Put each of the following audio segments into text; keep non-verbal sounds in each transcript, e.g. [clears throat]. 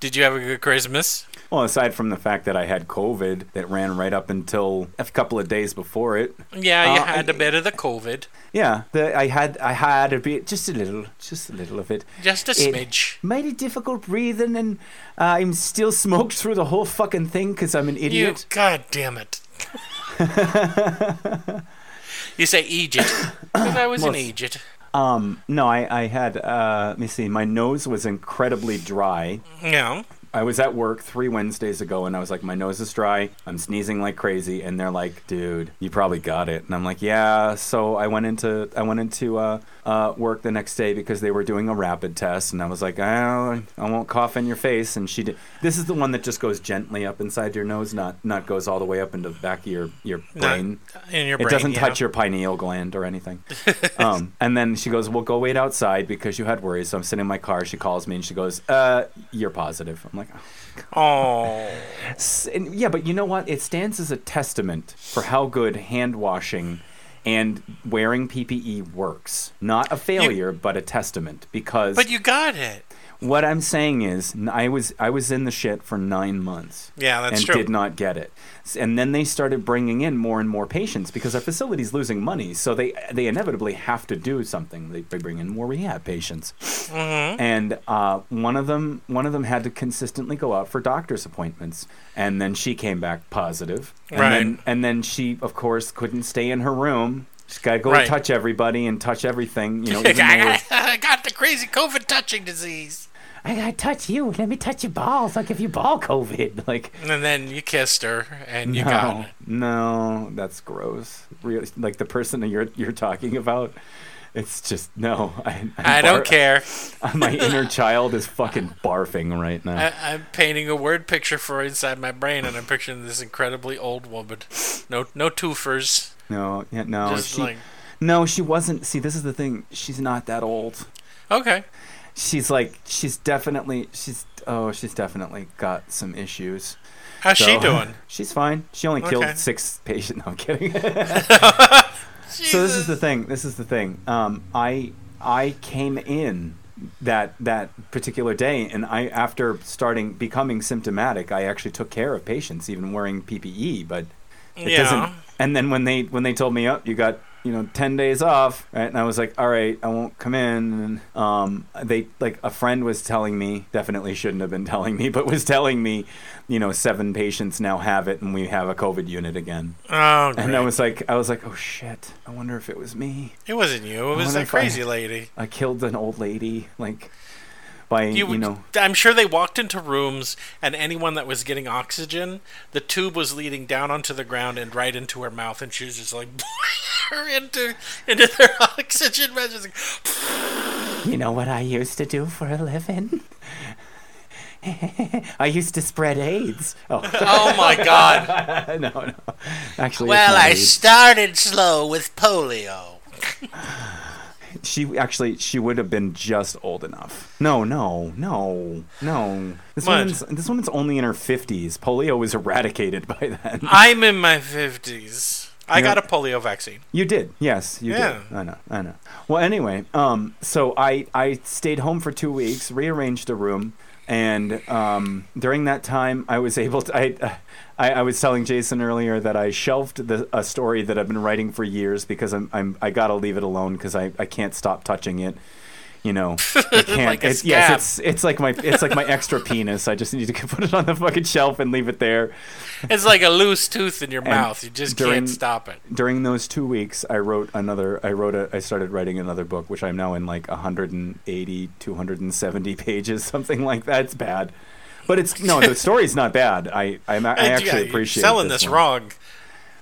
Did you have a good Christmas? Well, aside from the fact that I had COVID that ran right up until a couple of days before it. Yeah, you Uh, had a bit of the COVID. Yeah, the, I had I had a bit, just a little, just a little of it. Just a It- smidge. it difficult breathing, and uh, I'm still smoked through the whole fucking thing because I'm an You, idiot. god damn it. [laughs] you say Egypt. [coughs] Because I was in Egypt. Um, no, I I had uh, let me see, my nose was incredibly dry. Yeah. I was at work three Wednesdays ago and I was like, my nose is dry. I'm sneezing like crazy. And they're like, dude, you probably got it. And I'm like, yeah. So I went into I went into uh, uh, work the next day because they were doing a rapid test. And I was like, oh, I won't cough in your face. And she did. This is the one that just goes gently up inside your nose, not not goes all the way up into the back of your, your Not brain. In your brain, It doesn't yeah. touch your pineal gland or anything. [laughs] um, and then she goes, "Well, go wait outside because you had worries." So I'm sitting in my car. She calls me and she goes, "Uh, you're positive." I'm like, Oh. And yeah, but you know what? It stands as a testament for how good hand washing and wearing PPE works. Not a failure, but a testament. Because But you got it. What I'm saying is, I was I was in the shit for nine months Yeah, that's and true. did not get it. And then they started bringing in more and more patients because our facility's losing money, so they they inevitably have to do something. They, they bring in more rehab patients, Mm-hmm. and uh, one of them one of them had to consistently go out for doctor's appointments, and then she came back positive, and Right. then and then she of course couldn't stay in her room. She's got to go Right. touch everybody and touch everything, you know. I [laughs] Even though we're- got, [laughs] I got the crazy COVID touching disease. I gotta touch you. Let me touch your balls. I'll give you ball COVID. [laughs] Like, And then you kissed her and you no, got it. no, that's gross. Really, like the person that you're you're talking about. It's just no. I, I'm I don't care. [laughs] My inner [laughs] child is fucking barfing right now. I, I'm painting a word picture for inside my brain, and I'm picturing this incredibly old woman. No, no twofers. no, yeah, no. just she, like no, she wasn't. See, this is the thing. She's not that old. okay. She's like, she's definitely, she's, oh, she's definitely got some issues. How's she [laughs] doing? She's fine. She only killed Okay. six [laughs] patients. No, I'm kidding. [laughs] So this is the thing. This is the thing. Um, I I came in that that particular day, and I after starting becoming symptomatic, I actually took care of patients, even wearing PPE. But it Yeah. doesn't. And then when they when they told me, "Up, you got you know ten days off," right? And I was like, "All right, I won't come in." And um, they like a friend was telling me, definitely shouldn't have been [laughs] telling me, but was telling me, you know, seven patients now have it, and we have a COVID unit again. Oh, And. I was like, I was like, oh shit! I wonder if it was me. it wasn't you. It was that if I- crazy lady. I killed an old lady, like by you, You, know. I'm sure they walked into rooms, and anyone that was getting oxygen, the tube was leading down onto the ground and right into her mouth, and she was just like [laughs] her into into their [laughs] oxygen measures. You know what I used to do for a living? [laughs] I used to spread AIDS. Oh Oh my god! no, no, actually, Well, I AIDS. started slow with polio. She actually she would have been just old enough. No, no, no, no. This What? woman's this woman's only in her fifties. Polio was eradicated [laughs] by then. I'm in my fifties. I You know- got a polio vaccine. You did, yes, you Yeah. did. I know, I know. Well, anyway, um, so I I stayed home for two weeks, rearranged a room, and um, during that time, I was able to. I, I I was telling Jason earlier that I shelved the a story that I've been writing for years because I'm I'm I gotta leave it alone because I I can't stop touching it. You know, [laughs] I can't. Like it's, yes, it's it's like my it's like my extra [laughs] penis. I just need to [laughs] put it on the fucking shelf and leave it there. It's like a loose tooth in your mouth. You just during- can't stop it. during those two weeks i wrote another i wrote a i started writing another book which i'm now in like 180 270 pages something like that it's bad but it's no the story's not bad i i'm, i yeah, actually you're appreciate selling this, one. wrong.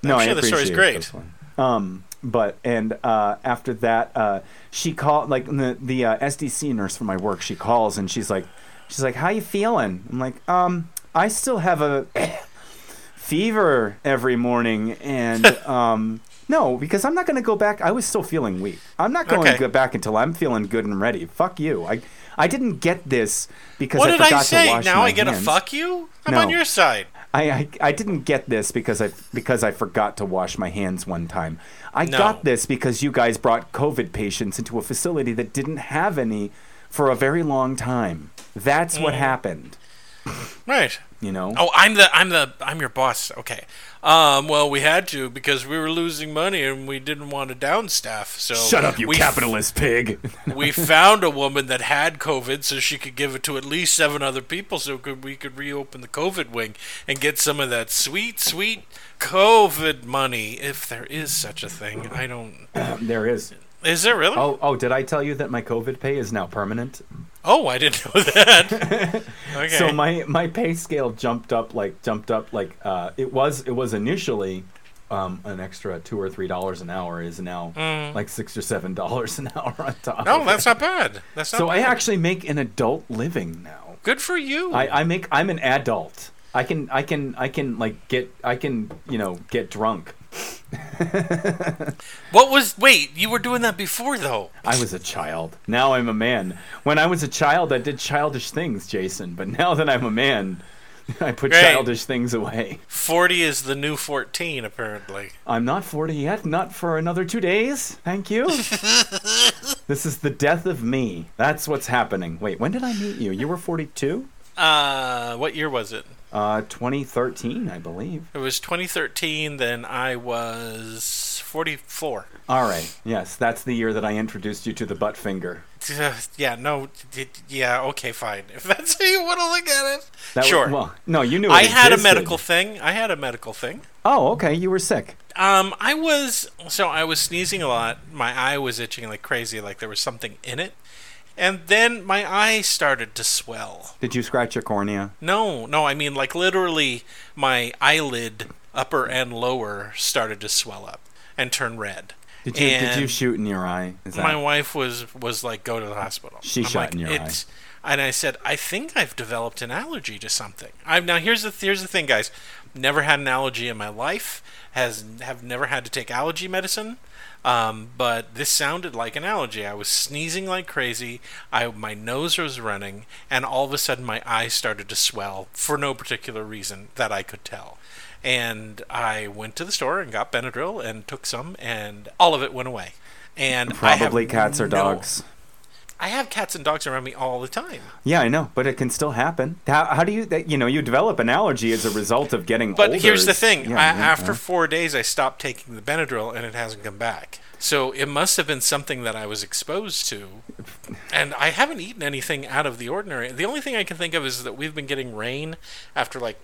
no I'm I sure the story's great. this um but and uh after that uh she called like the the uh, sdc nurse from my work she calls and she's like she's like how you feeling i'm like um i still have a [coughs] fever every morning and [laughs] um no because i'm not going to go back i was still feeling weak i'm not going Okay. to go back until i'm feeling good and ready fuck you i i didn't get this because What i forgot I to say? wash Now my I get hands. a fuck you? I'm No. on your side. I, I I didn't get this because I because I forgot to wash my hands one time. I No. got this because you guys brought COVID patients into a facility that didn't have any for a very long time. That's what Mm. happened. Right. You know. Oh, I'm the I'm the I'm your boss. Okay. Um, well, we had to because we were losing money and we didn't want to down staff. So Shut up, you we, capitalist pig. [laughs] we found a woman that had COVID, so she could give it to at least seven other people, so could we could reopen the COVID wing and get some of that sweet, sweet COVID money, if there is such a thing. I don't. [clears throat] there is. Is there really? Oh, oh, did I tell you that my COVID pay is now permanent? Oh, I didn't know that. [laughs] okay. So my my pay scale jumped up like jumped up like uh, it was it was initially um, an extra two or three dollars an hour is now like six or seven [laughs] dollars an hour on top. Mm. no, that's it. not bad. That's not so I actually make an adult living now. good for you. I, I make I'm an adult. I can I can I can like get I can you know get drunk. [laughs] what was? Wait, you were doing that before though. I was a child. Now I'm a man. When I was a child, I did childish things, Jason. But now that I'm a man, [laughs] I put Great. childish things away. Forty is the new fourteen, apparently. I'm not 40 yet. Not for another two days. Thank you. [laughs] this is the death of me. That's what's happening. Wait, when did I meet you? You were 42? Uh, what year was it? Uh, 2013, I believe. It was 2013. Then I was 44. All right. Yes, that's the year that I introduced you to the butt finger. Uh, [laughs] yeah, no, d- yeah, okay, fine. [laughs] If that's how you want to look at it, That was- sure. well, no, you knew. I it had a medical thing. I had a medical thing. Oh, okay. You were sick. Um, I was so I was sneezing a lot. My eye was itching like crazy, like there was something in it. And then my eye started to swell. Did you scratch your cornea? No, no, I mean like literally my eyelid, upper and lower, started to swell up and turn red. Did you did you shoot in your eye? Is that My wife was was like, "Go to the hospital." She I'm shot like, in your "It's-" And I said, "I think I've developed an allergy to something." I've now here's the here's the thing, guys. Never had an allergy in my life. Has have never had to take allergy medicine. Um, but this sounded like an allergy. I was sneezing like crazy. I my nose was running, and all of a sudden my eyes started to swell for no particular reason that I could tell. And I went to the store and got Benadryl and took some, and all of it went away. And I have Probably cats or no- dogs. I have cats and dogs around me all the time. Yeah, I know, but it can still happen. How, how do you, that, you know, you develop an allergy as a result of getting But older. here's the thing: Yeah, I, yeah, after yeah. four days, I stopped taking the Benadryl, and it hasn't come back. So it must have been something that I was exposed to, and I haven't eaten anything out of the ordinary. The only thing I can think of is that we've been getting rain after like.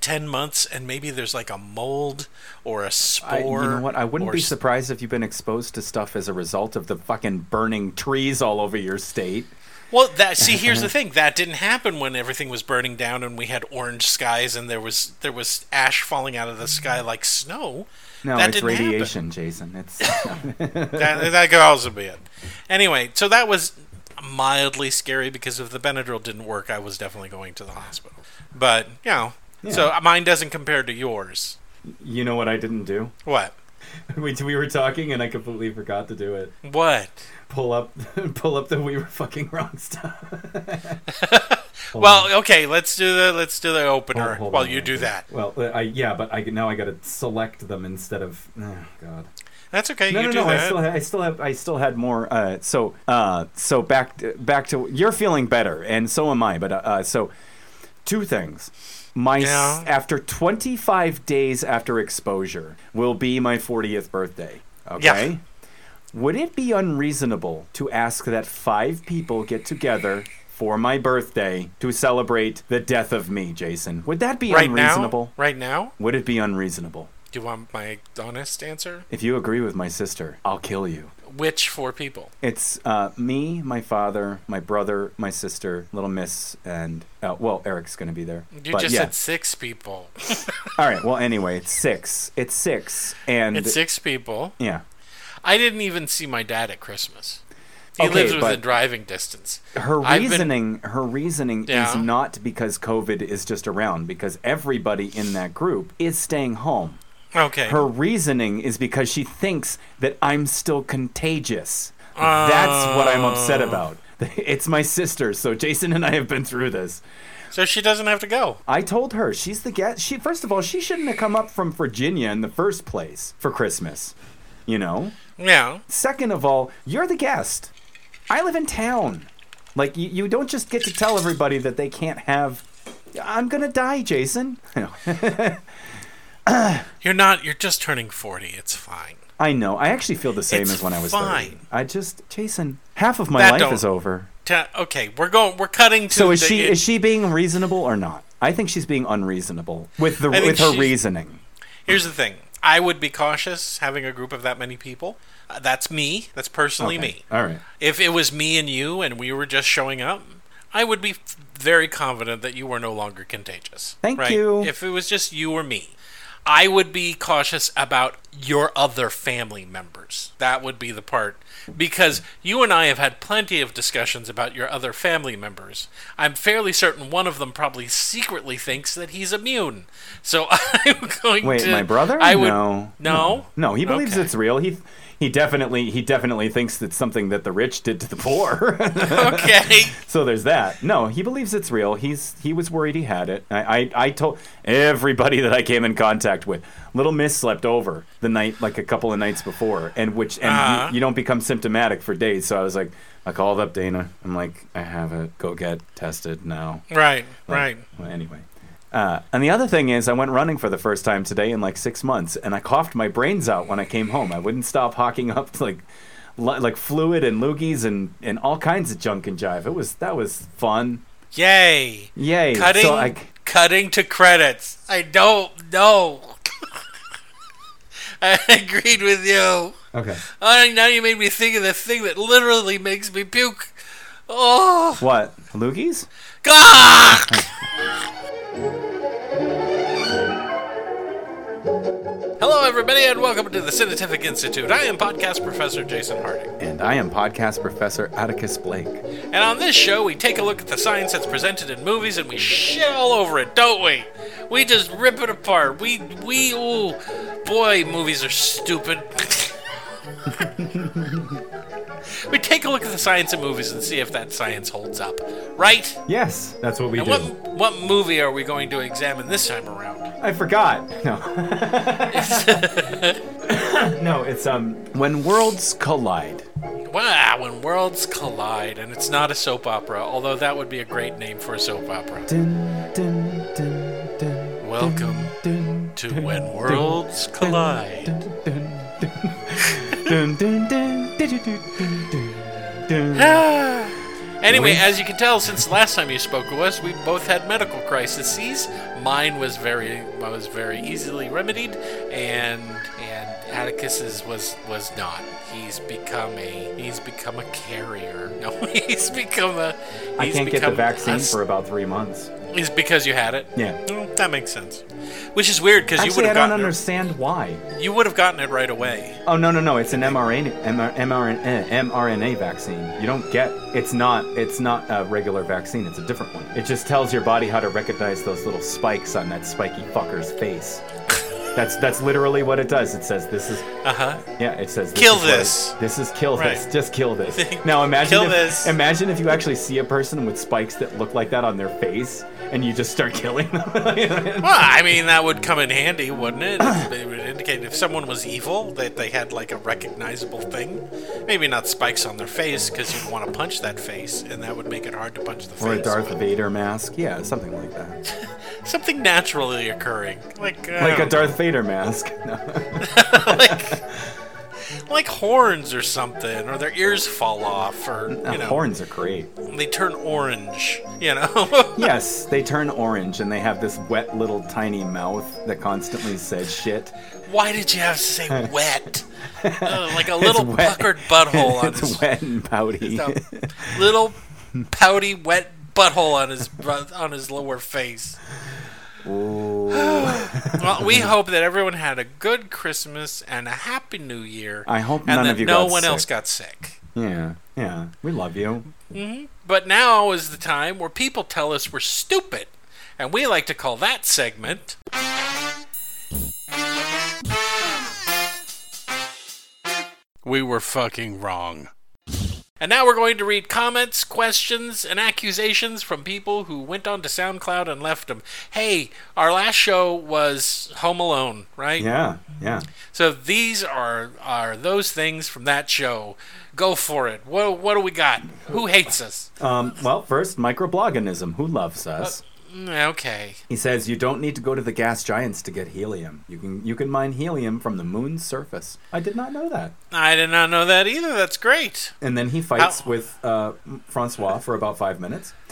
10 months and maybe there's like a mold or a spore you know what? I wouldn't be surprised if you've been exposed to stuff as a result of the fucking burning trees all over your state. Well, that see, [laughs] here's the thing. That didn't happen when everything was burning down and we had orange skies and there was there was ash falling out of the sky like snow. No, That it's didn't happen. radiation, Jason. It's [laughs] that, that could also be it. Anyway, so that was mildly scary because if the Benadryl didn't work, I was definitely going to the hospital. But you know, so mine doesn't compare to yours. you know what I didn't do? What? [laughs] we, we were talking and I completely forgot to do it. What? Pull up, [laughs] pull up the we were fucking wrong stuff. [laughs] Hold on. Well, okay, let's do the let's do the opener Hold- hold while on, you do that. Well, uh, I yeah, but I now I got to select them instead of. Oh God. That's okay. No, you no, do no. I still, I still have, I still had more. Uh, so, uh, so back, back to you're feeling better, and so am I. But uh, so, two things. My s- after 25 days after exposure will be my 40th birthday. Okay. Would it be unreasonable to ask that five people get together for my birthday to celebrate the death of me, Jason? Would that be right unreasonable? now. Right now. Would it be unreasonable? Do you want my honest answer? If you agree with my sister, I'll kill you. Which four people? It's uh, me, my father, my brother, my sister, little miss, and uh, well, Eric's gonna be there. You but just yeah. said six people. [laughs] All right. Well, anyway, it's six. It's six, and It's six people. yeah. I didn't even see my dad at Christmas. He Okay, lives within driving distance. Her I've been- reasoning, her reasoning Yeah. is not because COVID is just around, because everybody in that group is staying home. Okay. Her reasoning is because she thinks that I'm still contagious. That's what I'm upset Oh. about. [laughs] It's my sister, so Jason and I have been through this. so she doesn't have to go. I told her she's the guest. She first of all, she shouldn't have come up from Virginia in the first place for Christmas. You know. Yeah. Second of all, you're the guest. I live in town. Like you, you don't just get to tell everybody that they can't have I'm gonna die, Jason. [laughs] [laughs] [clears throat] You're not. You're just turning forty. It's fine. I know. I actually feel the same It's as when I was fine. 30. I just, Jason, half of my That life is over. Ta- okay, we're going. We're cutting to. So is the- she it- is she being reasonable or not? I think she's being unreasonable with the with her reasoning. Here's the thing. I would be cautious having a group of that many people. Uh, that's me. That's personally Okay. me. All right. If it was me and you and we were just showing up, I would be f- very confident that you were no longer contagious. Thank right? you. If it was just you or me, I would be cautious about your other family members. That would be the part. Because you and I have had plenty of discussions about your other family members. I'm fairly certain one of them probably secretly thinks that he's immune. So [laughs] I'm going Wait, to. Wait, my brother? I would, no, No? no. He believes Okay. it's real. He he definitely he definitely thinks it's something that the rich did to the poor. [laughs] Okay. so there's that. No, he believes it's real. He's he was worried he had it. I I, I told everybody that I came in contact with. Little Miss slept over the night like a couple of nights before, and which and Uh-huh. you, you don't become symptomatic for days. So I was like, I called up Dana. I'm like, I have it. Go get tested now. Right, Like, right. Well, anyway. Uh, and the other thing is, I went running for the first time today in like six months, and I coughed my brains out when I came home. I wouldn't stop hawking up [laughs] like, like fluid and loogies and, and all kinds of junk and jive. It was that was fun. Yay. Yay! Cutting, So I, cutting to credits. I don't know. [laughs] I agreed with you. okay. Oh, now you made me think of the thing that literally makes me puke. Oh, What loogies? God! [laughs] Hello, everybody, and welcome to the Cine-tific Institute. I am podcast professor Jason Harding. And I am podcast professor Atticus Blake. And on this show, we take a look at the science that's presented in movies and we shit all over it, don't we? We just rip it apart. We, we, ooh, boy, movies are stupid. [laughs] we take a look at the science of movies and see if that science holds up, right? Yes, that's what we And do. what, what movie are we going to examine this time around? I forgot. No. no, it's um when worlds collide. Wow, when worlds collide, and it's not a soap opera, although that would be a great name for a soap opera. Dun, dun, dun, dun, Welcome dun, to dun, When dun, Worlds dun, Collide. [sighs] Anyway, as you can tell, since the last time you spoke to us, we both had medical crises. Mine was very was very easily remedied, and and Atticus's was was not. He's become a he's become a carrier. [laughs] No, he's become a. I he's can't get the vaccine a for about three months. Is because you had it. Yeah. Oh, that makes sense. Which is weird because you would Actually, I have don't understand why. it. You would have gotten it right away. Oh no no no! It's an mRNA mRNA, mRNA vaccine. You don't get. It's not. It's not a regular vaccine. It's a different one. It just tells your body how to recognize those little spikes on that spiky fucker's face. That's that's literally what it does. It says this is Uh huh. yeah. It says this Kill is what it- this. This is kill this. Just kill this. [laughs] Now imagine Kill if, this. imagine if you actually see a person with spikes that look like that on their face, and you just start [laughs] killing them. [laughs] Well, I mean, that would come in handy, wouldn't it? it would indicate if someone was evil, that they had like a recognizable thing. Maybe not spikes on their face, because you'd want to punch that face, and that would make it hard to punch the face. or a. Darth but Vader mask. Yeah, something like that. Something naturally occurring, like uh, Like a Darth Vader mask. No. [laughs] like like horns or something, or their ears fall off, or you know, Horns are great. they turn orange. You know. [laughs] Yes, they turn orange and they have this wet little tiny mouth that constantly says shit. Why did you have to say [laughs] wet? Uh, like a little puckered butthole on it's his wet and pouty. little pouty, wet butthole on his on his lower face. Ooh. Well, we hope that everyone had a good Christmas and a happy New Year. I hope and none that of you no got one sick. else got sick. Yeah, yeah. We love you. Mm-hmm. But now is the time where people tell us we're stupid, and we like to call that segment. We were fucking wrong. And now we're going to read comments, questions, and accusations from people who went on to SoundCloud and left them. Hey, our last show was Home Alone, right? Yeah, yeah. So these are are those things from that show. Go for it. What what do we got? Who hates us? Um, well, first, microbloganism. Who loves us? Mm, Okay. He says you don't need to go to the gas giants to get helium. You can you can mine helium from the moon's surface. I did not know that. I did not know that either. That's great. And then he fights with uh, Francois for about five minutes. [laughs]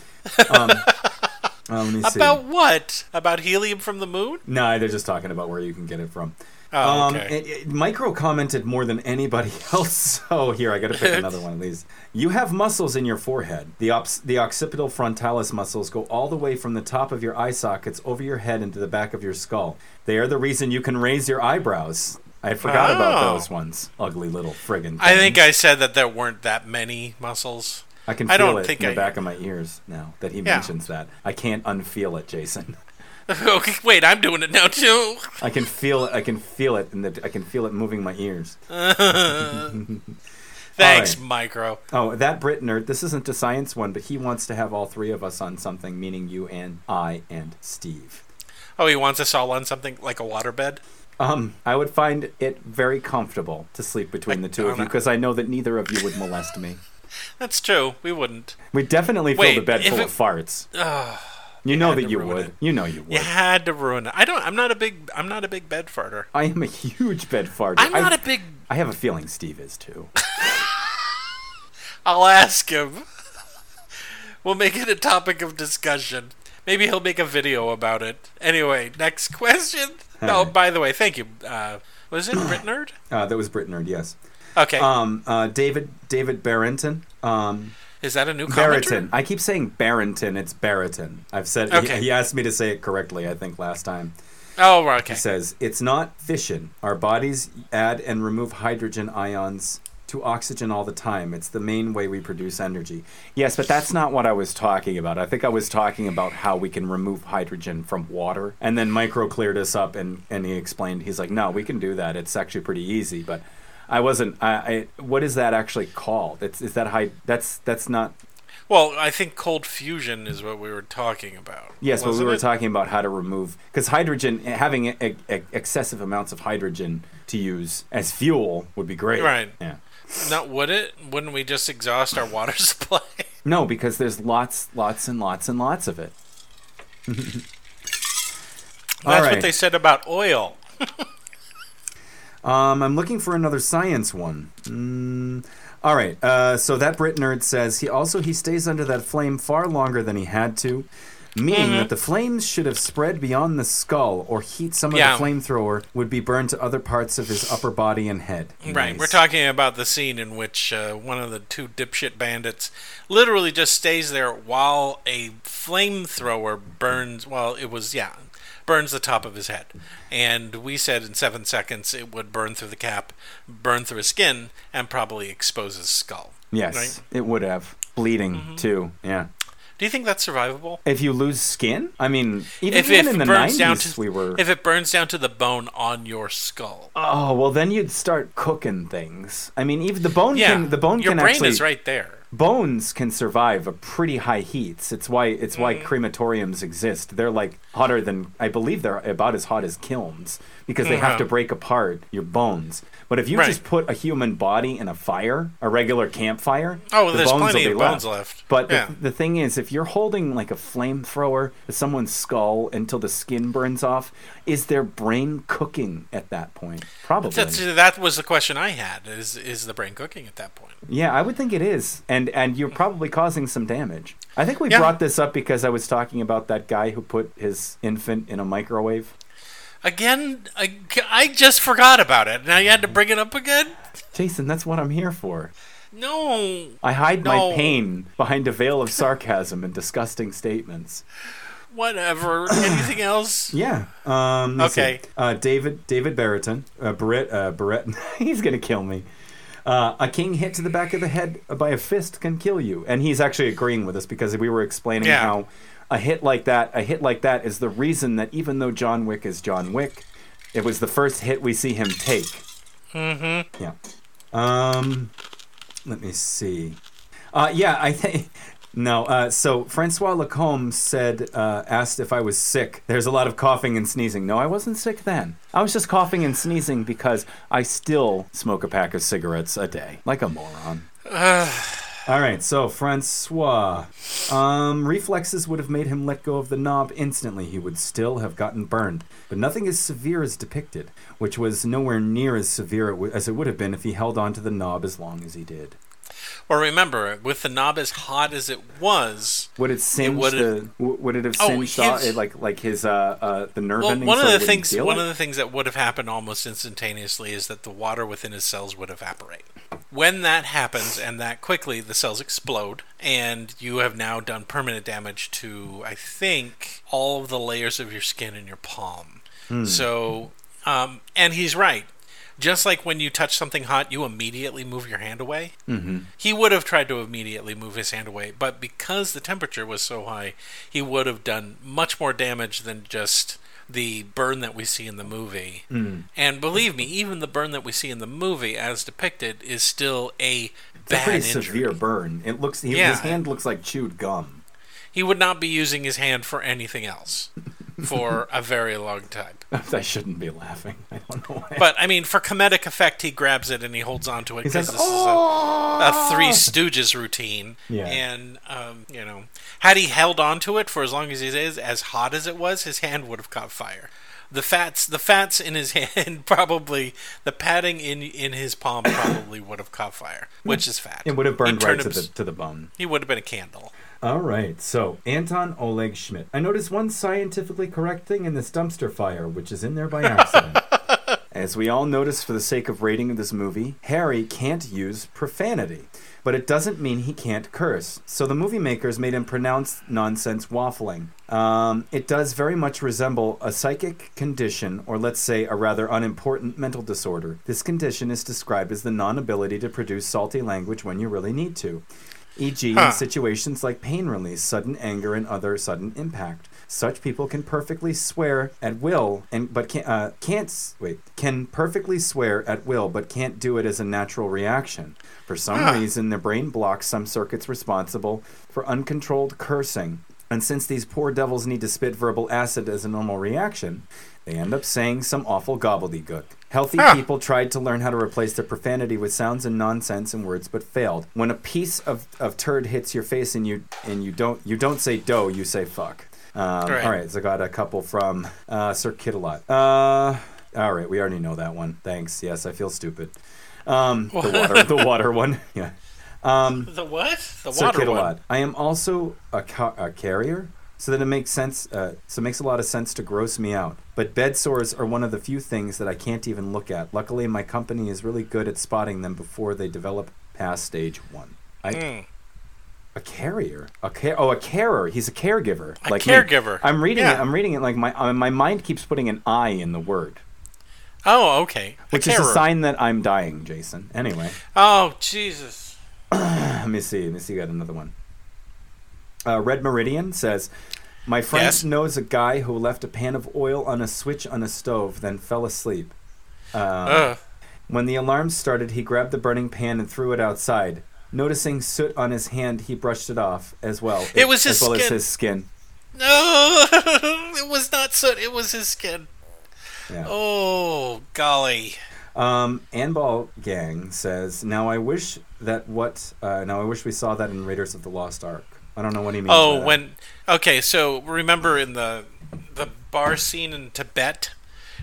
Um, uh, let me see. About what? About helium from the moon? No, they're just talking about where you can get it from. Oh, Um, okay. it- Micro commented more than anybody [laughs] else. So here, I got to pick [laughs] another one of these. You have muscles in your forehead. The ops, the occipital frontalis muscles go all the way from the top of your eye sockets over your head into the back of your skull. They are the reason you can raise your eyebrows. I forgot about Oh. those ones. Ugly little friggin' I think. I said that there weren't that many muscles. I can I feel don't it think in the I- back of my ears now that he Yeah. mentions that. I can't unfeel it, Jason. [laughs] okay, wait, I'm doing it now too. I can feel it. I can feel it, and I can feel it moving my ears. [laughs] Thanks, right. Micro. Oh, that Brit nerd. This isn't a science one, but he wants to have all three of us on something, meaning you and I and Steve. Oh, he wants us all on something like a waterbed? Um, I would find it very comfortable to sleep between the two of you because I know that neither of you would molest me. [laughs] That's true. We wouldn't. We definitely fill Wait, the bed full it- of farts. Ugh. You know that you would. it. You know you would. You had to ruin it. I don't. I'm not a big. I'm not a big bed farter. I am a huge bed farter. I'm not I, a big. I have a feeling Steve is too. [laughs] I'll ask him. we'll make it a topic of discussion. Maybe he'll make a video about it. Anyway, next question. [laughs] Oh, by the way, thank you. Uh, was it Brit Nerd? [clears throat] Uh, that was Brit nerd. Yes. Okay. Um, uh, David David Barrington. Um, Is that a new commenter? Barrington. I keep saying Barrington. It's Barrington. I've said. Okay. He, he asked me to say it correctly. I think last time. Oh, okay. He says it's not fission. Our bodies add and remove hydrogen ions to oxygen all the time. It's the main way we produce energy. Yes, but that's not what I was talking about. I think I was talking about how we can remove hydrogen from water. And then Micro cleared us up and, and he explained, he's like, no, we can do that. It's actually pretty easy. But I wasn't, I, I what is that actually called? It's, is that high, that's, that's not, Well, I think cold fusion is what we were talking about. Yes, but we were it? talking about how to remove because hydrogen, having a, a, excessive amounts of hydrogen to use as fuel would be great. Right. Yeah. Not would it? Wouldn't we just exhaust our water [laughs] supply? No, because there's lots, lots, and lots and lots of it. [laughs] That's right. what they said about oil. [laughs] Um, I'm looking for another science one. Mm, all right. Uh, so that Brit nerd says he also he stays under that flame far longer than he had to, meaning Mm-hmm. that the flames should have spread beyond the skull or heat some of Yeah. the flamethrower would be burned to other parts of his upper body and head. Right. Nice. We're talking about the scene in which uh, one of the two dipshit bandits literally just stays there while a flamethrower burns. Well, it was yeah, burns the top of his head, and we said in seven seconds it would burn through the cap, burn through his skin, and probably expose his skull. Yes, Right. it would have bleeding Mm-hmm. too. Yeah. Do you think that's survivable? If you lose skin, I mean, even, If even it in the burns nineties, down to we were. if it burns down to the bone on your skull. oh well, then you'd start cooking things. I mean, even the bone yeah, can the bone your can brain actually is right there. Bones can survive a pretty high heats. It's why it's why Mm-hmm. crematoriums exist. They're like hotter than I believe they're about as hot as kilns because they have Mhm. to break apart your bones. But if you Right. just put a human body in a fire, a regular campfire, Oh, the there's bones plenty will be of bones left. But yeah. the, the thing is, if you're holding like a flamethrower to someone's skull until the skin burns off, is their brain cooking at that point? Probably. That's, that was the question I had. Is is the brain cooking at that point? Yeah, I would think it is, and and you're probably causing some damage. I think we Yeah. brought this up because I was talking about that guy who put his infant in a microwave. Again, I, I just forgot about it. Now you had to bring it up again. Jason, that's what I'm here for. No, I hide No. my pain behind a veil of sarcasm and disgusting statements. whatever. Anything else? Yeah. Um. Okay. Uh, David David Barretton, uh, Barrett, uh, Barrett. [laughs] he's gonna kill me. Uh, a king hit to the back of the head by a fist can kill you, and he's actually agreeing with us because we were explaining Yeah. how a hit like that, a hit like that, is the reason that even though John Wick is John Wick, it was the first hit we see him take. Mm-hmm. Yeah. Um, let me see. Uh, yeah, I think. [laughs] No, uh, so Francois Lacombe said, uh, asked if I was sick. There's a lot of coughing and sneezing. No, I wasn't sick then. I was just coughing and sneezing because I still smoke a pack of cigarettes a day, like a moron. [sighs] [sighs] [sighs] All right, so Francois. Um, reflexes would have made him let go of the knob instantly. He would still have gotten burned, but nothing as severe as depicted, which was nowhere near as severe as it would have been if he held on to the knob as long as he did. Well, remember, with the knob as hot as it was, Would it singe would the? have- Would it have Oh, singed off, his- it, like like his uh, uh the nerve well, ending? one so of the things one it? of the things that would have happened almost instantaneously is that the water within his cells would evaporate. When that happens and that quickly, the cells explode, and you have now done permanent damage to, I think, all of the layers of your skin in your palm. Hmm. So, um, and he's right. Just like when you touch something hot, you immediately move your hand away. Mm-hmm. He would have tried to immediately move his hand away, but because the temperature was so high, he would have done much more damage than just the burn that we see in the movie. Mm. And believe me, even the burn that we see in the movie, as depicted, is still a It's a pretty injury. severe burn. It looks. He, Yeah. His hand looks like chewed gum. He would not be using his hand for anything else [laughs] for a very long time. [laughs] I shouldn't be laughing. I don't know why. But I mean, for comedic effect, he grabs it and he holds on to it because this is a "Oh!" a Three Stooges routine. Yeah. And, um, you know, had he held on to it for as long as he is, as hot as it was, his hand would have caught fire. The fats, the fats in his [laughs] hand probably, the padding in in his palm probably would have caught fire, which is fat. It would have burned right to the to the bone. He would have been a candle. All right, so Anton Oleg Schmidt. I noticed one scientifically correct thing in this dumpster fire, which is in there by accident. [laughs] As we all notice for the sake of rating of this movie, Harry can't use profanity. But it doesn't mean he can't curse. So the movie makers made him pronounce nonsense waffling. Um, it does very much resemble a psychic condition, or let's say a rather unimportant mental disorder. This condition is described as the non ability to produce salty language when you really need to e.g., Huh. in situations like pain release, sudden anger, and other sudden impact. Such people can perfectly swear at will, and but can, uh, can't wait can perfectly swear at will, but can't do it as a natural reaction. For some Huh. reason, the brain blocks some circuits responsible for uncontrolled cursing. And since these poor devils need to spit verbal acid as a normal reaction, they end up saying some awful gobbledygook. Healthy Huh. people tried to learn how to replace their profanity with sounds and nonsense and words, but failed. When a piece of, of turd hits your face and you and you don't you don't say dough, you say fuck. Um, Right. All right, so I got a couple from uh, Sir Kidalot. Uh, all right, we already know that one. Thanks. Yes, I feel stupid. Um, the water, the water one. [laughs] Yeah. Um, The what? The Sir water one. I am also a, ca- a carrier, so that it makes sense. Uh, so it makes a lot of sense to gross me out. But bed sores are one of the few things that I can't even look at. Luckily, my company is really good at spotting them before they develop past stage one. I, Mm. a carrier, a care. Oh, a carer. He's a caregiver. A like me. caregiver. I'm reading Yeah. it. I'm reading it like my uh, my mind keeps putting an I in the word, Oh, okay. A which is a sign that I'm dying, Jason. Anyway. Oh, Jesus. [clears throat] Let me see. Let me see. Got another one. Uh, Red Meridian says, "My friend Yes? knows a guy who left a pan of oil on a switch on a stove, then fell asleep. Uh, Ugh. when the alarm started, he grabbed the burning pan and threw it outside. Noticing soot on his hand, he brushed it off as well. It was his as well as skin. his skin. No, [laughs] it was not soot. It was his skin. Yeah. Oh, golly. Um, Anball Gang says, "Now I wish that what. Uh, now I wish we saw that in Raiders of the Lost Ark. I don't know what he means. Oh, when okay, so remember in the the bar scene in Tibet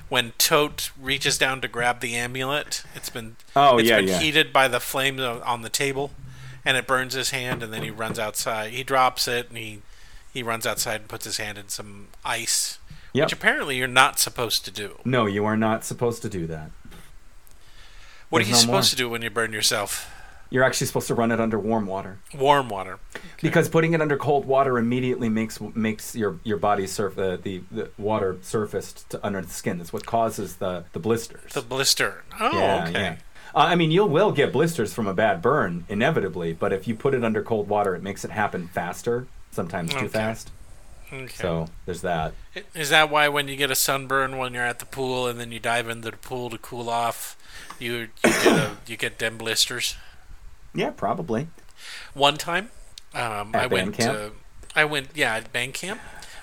when Toht reaches down to grab the amulet, it's been Oh, it's yeah, been yeah. heated by the flame o- on the table, and it burns his hand, and then he runs outside. He drops it, and he he runs outside and puts his hand in some ice, Yep. which apparently you're not supposed to do. No, you are not supposed to do that. What are you no supposed more. to do when you burn yourself? You're actually supposed to run it under warm water Warm water. because putting it under cold water immediately makes makes your your body surf uh, the the water surfaced to under the skin. That's what causes the the blisters. The blister. Oh, yeah, okay. yeah. Uh, I mean, you will get blisters from a bad burn inevitably, but if you put it under cold water, it makes it happen faster. Sometimes too Okay. fast. Okay. So there's that. Is that why when you get a sunburn when you're at the pool and then you dive into the pool to cool off, you you get a, you get them blisters? Yeah, probably. One time, um, I went. camp? Uh, I went. Yeah, at bank camp.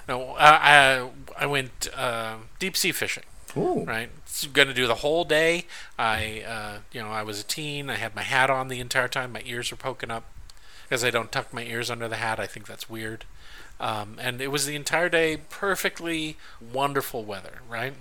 No, uh, I I went uh, deep sea fishing. Ooh. Right, going to do the whole day. I uh, you know I was a teen. I had my hat on the entire time. My ears were poking up. because I don't tuck my ears under the hat. I think that's weird. Um, and it was the entire day perfectly wonderful weather, right?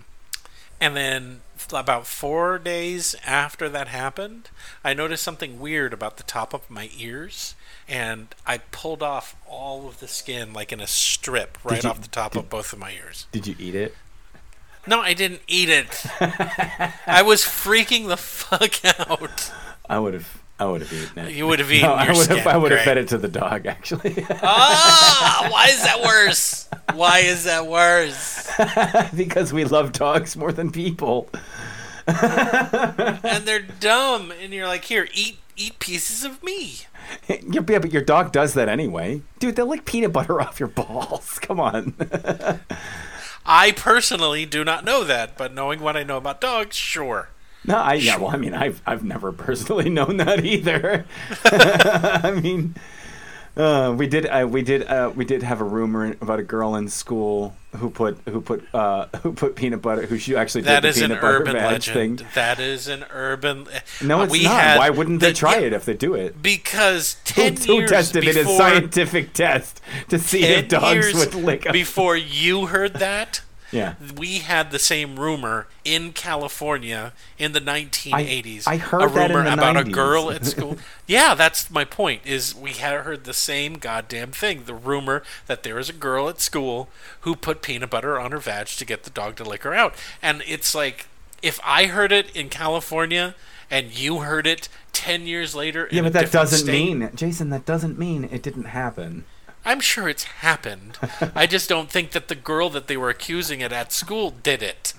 And then about four days after that happened, I noticed something weird about the top of my ears, and I pulled off all of the skin like in a strip right you- off the top of both of my ears. Did you eat it? No, I didn't eat it. [laughs] I was freaking the fuck out. I would have. I would have eaten it. You would have [laughs] eaten No, I would have. I would have fed it to the dog. Actually, Ah, why is that worse? Why is that worse? [laughs] because we love dogs more than people. And they're dumb, and you're like, here, eat eat pieces of me. Yeah, [laughs] yeah, but your dog does that anyway, dude. They'll lick peanut butter off your balls. Come on. I personally do not know that, but knowing what I know about dogs, sure. No, I yeah. Well, I mean, I've I've never personally [laughs] known that either. [laughs] I mean, uh, we did uh, we did uh, we did have a rumor about a girl in school who put who put uh, who put peanut butter who she actually That did is the an peanut butter urban legend. thing. That is an urban. No, Uh, it's we not. had Why wouldn't they try yeah, it if they do it? Because ten who years tested it before, in scientific test to see if dogs would lick a before you heard that. Yeah. we had the same rumor in California in the 1980s. I heard a that in rumor about 90s. a girl at [laughs] school. yeah, that's my point. Is we had heard the same goddamn thing. The rumor that there was a girl at school who put peanut butter on her vag to get the dog to lick her out, and it's like if I heard it in California and you heard it ten years later. Yeah, but that doesn't state, mean Jason. That doesn't mean it didn't happen. I'm sure it's happened. I just don't think that the girl that they were accusing it at school did it.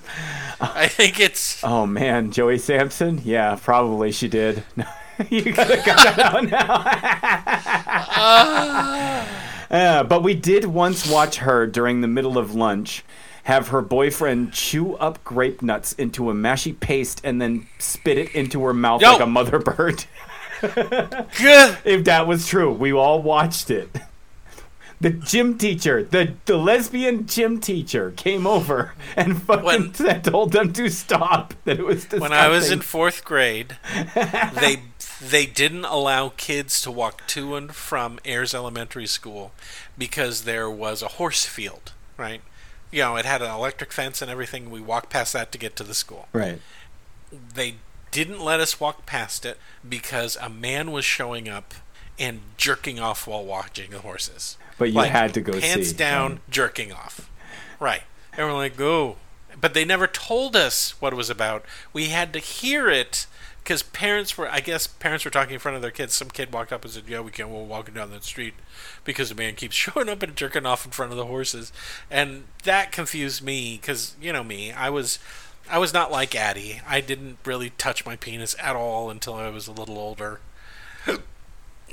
I think it's Oh man, Joey Sampson? Yeah, probably she did. [laughs] you gotta cut that out now. [laughs] Yeah, but we did once watch her during the middle of lunch have her boyfriend chew up grape nuts into a mashy paste and then spit it into her mouth Yo. like a mother bird. [laughs] If that was true, we all watched it. The gym teacher, the, the lesbian gym teacher, came over and [laughs] fucking When- said- told them to stop. That it was disgusting. when I was in fourth grade, [laughs] they they didn't allow kids to walk to and from Ayers Elementary School because there was a horse field, right? You know, it had an electric fence and everything. We walked past that to get to the school. right. They didn't let us walk past it because a man was showing up and jerking off while watching the horses. But you had to go pants see, down, right. jerking off. Right. And we're like, go. But they never told us what it was about. We had to hear it because parents were, I guess, parents were talking in front of their kids. Some kid walked up and said, "Yeah, we can't. We're walking down that street because the man keeps [laughs] showing up and jerking off in front of the horses." And that confused me because you know me, I was. I was not like Atti. I didn't really touch my penis at all until I was a little older.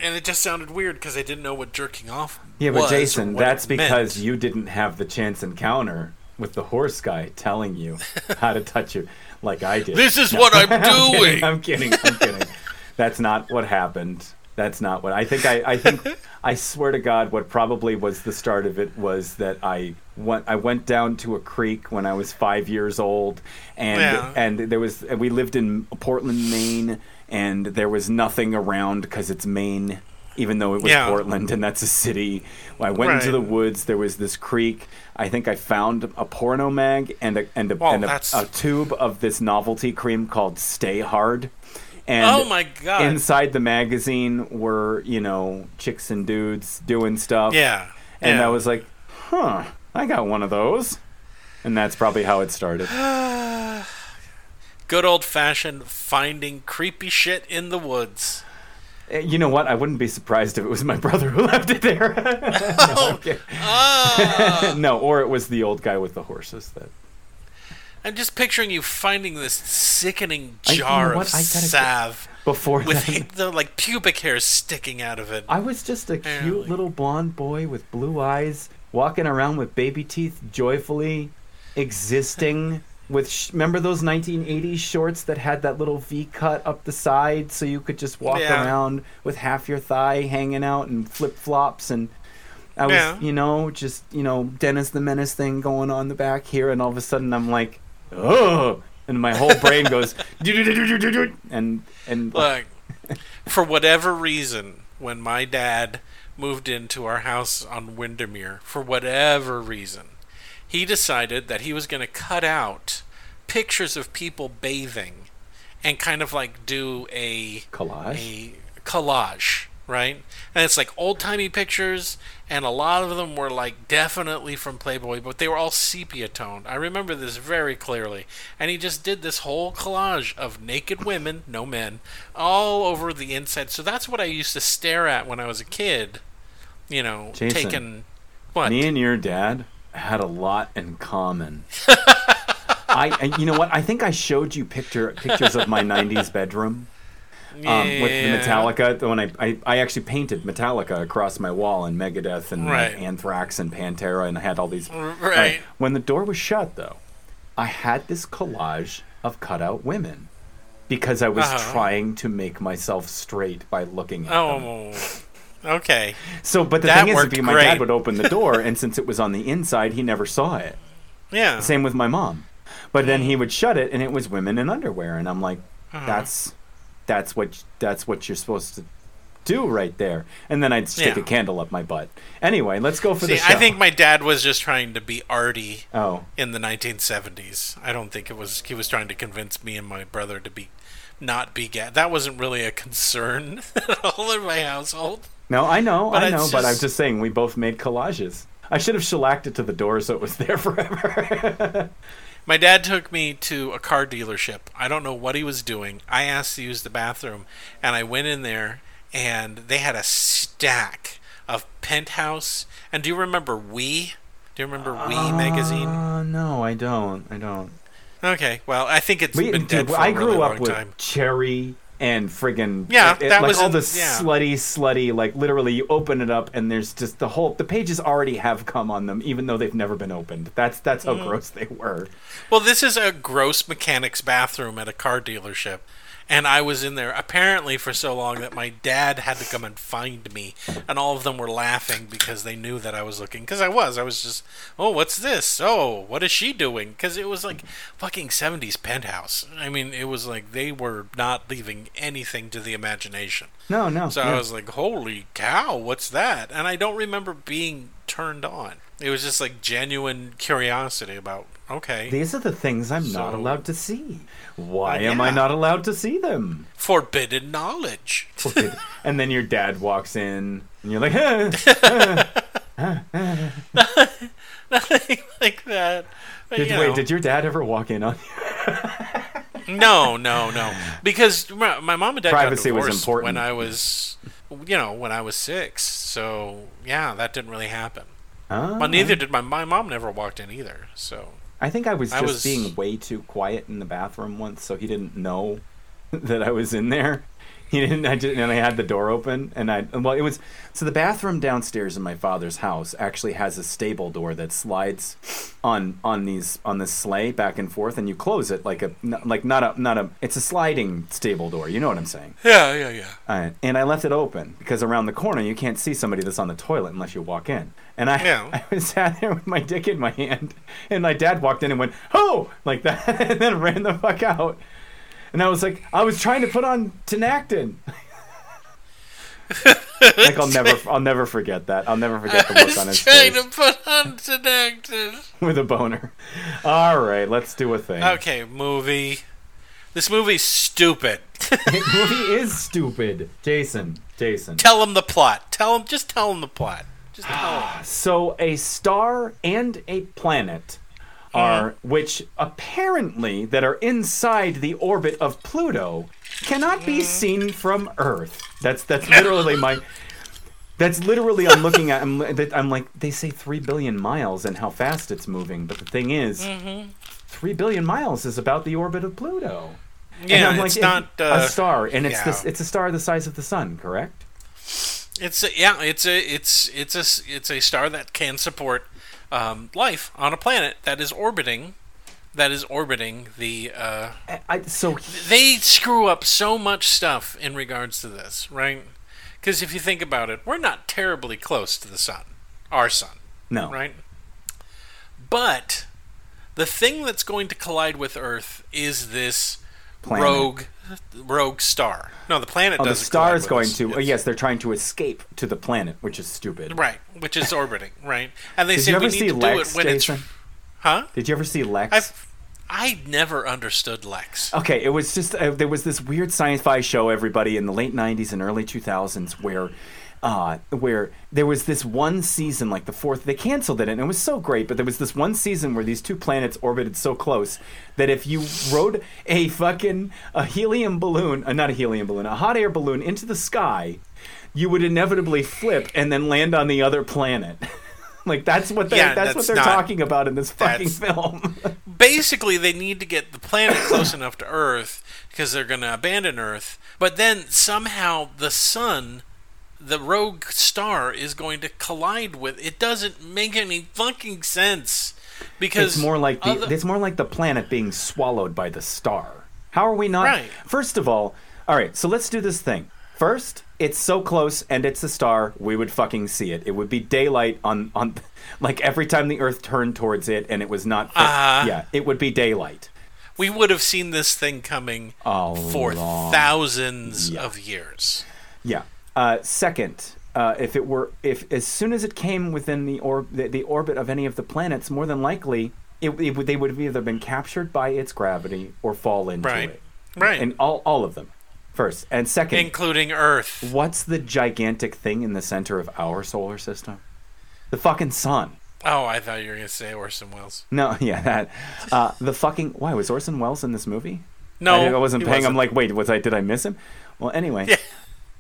And it just sounded weird because I didn't know what jerking off Yeah, but Jason, that's it meant. because you didn't have the chance encounter with the horse guy telling you [laughs] how to touch you like I did. This is what I'm I'm [laughs] doing. kidding. I'm kidding. I'm kidding. That's not what happened. That's not what I think. I, I think. I swear to God, what probably was the start of it was that I went. I went down to a creek when I was five years old, and Yeah. and there was. and We lived in Portland, Maine, and there was nothing around because it's Maine. Even though it was Yeah. Portland and that's a city, I went into the woods. There was this creek. I think I found a porno mag and a and a, and a, a tube of this novelty cream called Stay Hard. And Oh my God. Inside the magazine were, you know, chicks and dudes doing stuff. Yeah. And yeah. I was like, huh, I got one of those. And that's probably how it started. [sighs] [sighs] [sighs] good old fashioned finding creepy shit in the woods. Eh, You know what? I wouldn't be surprised if it was my brother who [laughs] left it there. [laughs] no, kidding. Ah. [laughs] no, or it was the old guy with the horses that I'm just picturing you finding this sickening I- you know jar of go- salve before with that, the like pubic hairs sticking out of it. I was just a cute little blonde boy with blue eyes, walking around with baby teeth, joyfully existing. With sh- remember those 1980s shorts that had that little V cut up the side, so you could just walk Yeah. around with half your thigh hanging out and flip flops, and I was, Yeah. you know, just you know Dennis the Menace thing going on the back here, and all of a sudden I'm like, oh, and my whole brain goes, [laughs] and and [laughs] Look, for whatever reason, when my dad moved into our house on Windermere for whatever reason. He decided that he was going to cut out pictures of people bathing and kind of like do a Collage? a collage, right? And it's like old timey pictures, and a lot of them were like definitely from Playboy, but they were all sepia toned. I remember this very clearly. And he just did this whole collage of naked women, no men, all over the inside. So that's what I used to stare at when I was a kid. You know, Jason, taking what? Me and your dad had a lot in common. [laughs] I, I- you know what? I think I showed you picture pictures of my [laughs] '90s bedroom um, with the Metallica. The one I, I I actually painted Metallica across my wall and Megadeth and Right. Anthrax and Pantera, and I had all these. Right. When the door was shut, though, I had this collage of cutout women because I was Uh-huh. trying to make myself straight by looking at them. [laughs] Okay. So, but the That thing is, if my dad would open the door, and since it was on the inside, he never saw it. Yeah. Same with my mom. But then he would shut it, and it was women in underwear, and I'm like, Uh-huh. that's that's what that's what you're supposed to do right there. And then I'd stick Yeah. a candle up my butt. Anyway, let's go for See, the show. I think my dad was just trying to be arty oh, in the 1970s. I don't think it was he was trying to convince me and my brother to be not be gay. That wasn't really a concern [laughs] at all in my household. No, I know, But I know, but I'm just- just saying we both made collages. I should have shellacked it to the door so it was [laughs] there forever. My dad took me to a car dealership. I don't know what he was doing. I asked to use the bathroom, and I went in there, and they had a stack of Penthouse. And do you remember Oui? Do you remember Oui magazine? Uh, no, I don't. I don't. Okay, well, I think it's Oui, been dead dude, for I a grew up long with time. cherry and friggin' Yeah, it- it- that like was all the yeah. slutty, slutty. Like literally, you open it up and there's just the whole. The pages already have cum on them, even though they've never been opened. That's that's Mm. how gross they were. Well, this is a gross mechanic's bathroom at a car dealership. And I was in there apparently for so long that my dad had to come and find me. And all of them were laughing because they knew that I was looking. Because I was. I was just, oh, what's this? Oh, what is she doing? Because it was like fucking 70s penthouse. I mean, it was like they were not leaving anything to the imagination. No, no. So. I was like, holy cow, what's that? And I don't remember being turned on. It was just like genuine curiosity about, okay. These are the things I'm not allowed to see. Why Uh, am I not allowed to see them? forbidden knowledge. [laughs] and then your dad walks in, and you're like, [laughs] [laughs] Nothing like that. But, did, you wait, know. did your dad ever walk in on you? No, no, no. Because my, my mom and dad Privacy got was important. when I was, you know, when I was six. So yeah, that didn't really happen. Oh. But neither did my my mom. Never walked in either. So I think I was I just was- being way too quiet in the bathroom once, so he didn't know [laughs] that I was in there. He didn't. I didn't. And I had the door open, and I well, it was so the bathroom downstairs in my father's house actually has a stable door that slides on on these on this sleigh back and forth, and you close it like a like not a not a. It's a sliding stable door. You know what I'm saying? yeah, yeah, yeah. Uh, and I left it open because around the corner you can't see somebody that's on the toilet unless you walk in. And I. [laughs] I was sat there with my dick in my hand, and my dad walked in and went, "Oh!" like that, [laughs] and then ran the fuck out. And I was like, I was trying to put on Tinactin. like I'll never, [laughs] I'll never forget that. I'll never forget the look on was his trying face to put on Tinactin. with a boner. All right, let's do a thing. Okay, movie. This movie's stupid. [laughs] The [laughs] movie is stupid, Jason. Jason. tell him the plot. Tell him. Just tell him the plot. Just tell ah, him. So a star and a planet are Mm-hmm. which apparently that are inside the orbit of Pluto cannot Mm-hmm. be seen from Earth. That's that's literally my that's literally I'm looking at I'm, I'm like they say 3 billion miles and how fast it's moving, but the thing is Mm-hmm. 3 billion miles is about the orbit of Pluto. And Yeah, I'm like, it's not uh, a star and it's yeah. this it's a star the size of the sun, correct? It's a, yeah, it's a it's it's a it's a star that can support um, life on a planet that is orbiting that is orbiting the. Uh, I, so they screw up so much stuff in regards to this, right? Because if you think about it, we're not terribly close to the sun, our sun, no. right? But the thing that's going to collide with Earth is this Planet. rogue rogue star. No, the planet Oh, the doesn't. star collide is with going us. to. It's- yes, they're trying to escape to the planet, which is stupid. Right, which is orbiting, right? And they Did say you we ever need see to Lexx, do it when Jason? it's Huh? Did you ever see Lexx? I've I never understood Lexx. Okay, it was just uh, there was this weird sci-fi show, everybody, in the late '90s and early 2000s, where, uh, where there was this one season, like the fourth, they canceled it, and it was so great. But there was this one season where these two planets orbited so close that if you rode a fucking a helium balloon, uh, not a helium balloon, a hot air balloon into the sky, you would inevitably flip and then land on the other planet. [laughs] like that's what they, Yeah, that's, what that's they're not- talking about in this fucking film. [laughs] Basically, they need to get the planet close enough to Earth because they're going to abandon Earth. But then somehow the sun, the rogue star, is going to collide with. It doesn't make any fucking sense because It's more like the other- it's more like the planet being swallowed by the star. How are we not? Right. First of all, all right. So let's do this thing. First, it's so close and it's a star. We would fucking see it. It would be daylight on on, [laughs] like every time the Earth turned towards it, and it was not. Uh-huh. yeah, it would be daylight. we would have seen this thing coming for long- thousands Yeah. of years. Yeah. Uh, second, uh, if it were, if as soon as it came within the, or, the, the orbit of any of the planets, more than likely, it, it would, they would have either been captured by its gravity or fall into Right. it. Right. And all, all of them. First and second, including Earth. what's the gigantic thing in the center of our solar system? The fucking sun. Oh, I thought you were going to say Orson Welles. No, [laughs] yeah, that. Uh, the fucking. Why was Orson Welles in this movie? No, I, I wasn't paying. I'm like, wait, was I? Did I miss him? Well, anyway, Yeah.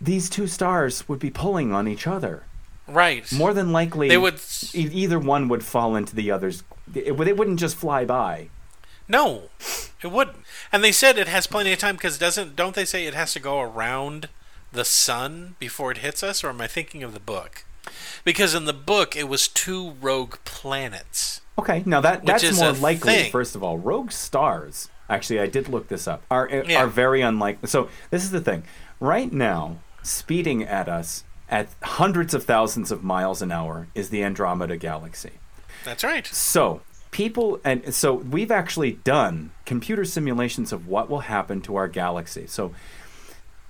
These two stars would be pulling on each other. Right. More than likely, They would- e- either one would fall into the other's. It, they wouldn't just fly by. No, it wouldn't. And they said it has plenty of time because doesn't don't they say it has to go around the sun before it hits us? Or am I thinking of the book? Because in the book it was two rogue planets. Okay, now that that's more likely. thing. First of all, rogue stars. Actually, I did look this up. Are Yeah. are very unlikely. So this is the thing. Right now, speeding at us at hundreds of thousands of miles an hour is the Andromeda galaxy. That's right. So people and so we've actually done computer simulations of what will happen to our galaxy. So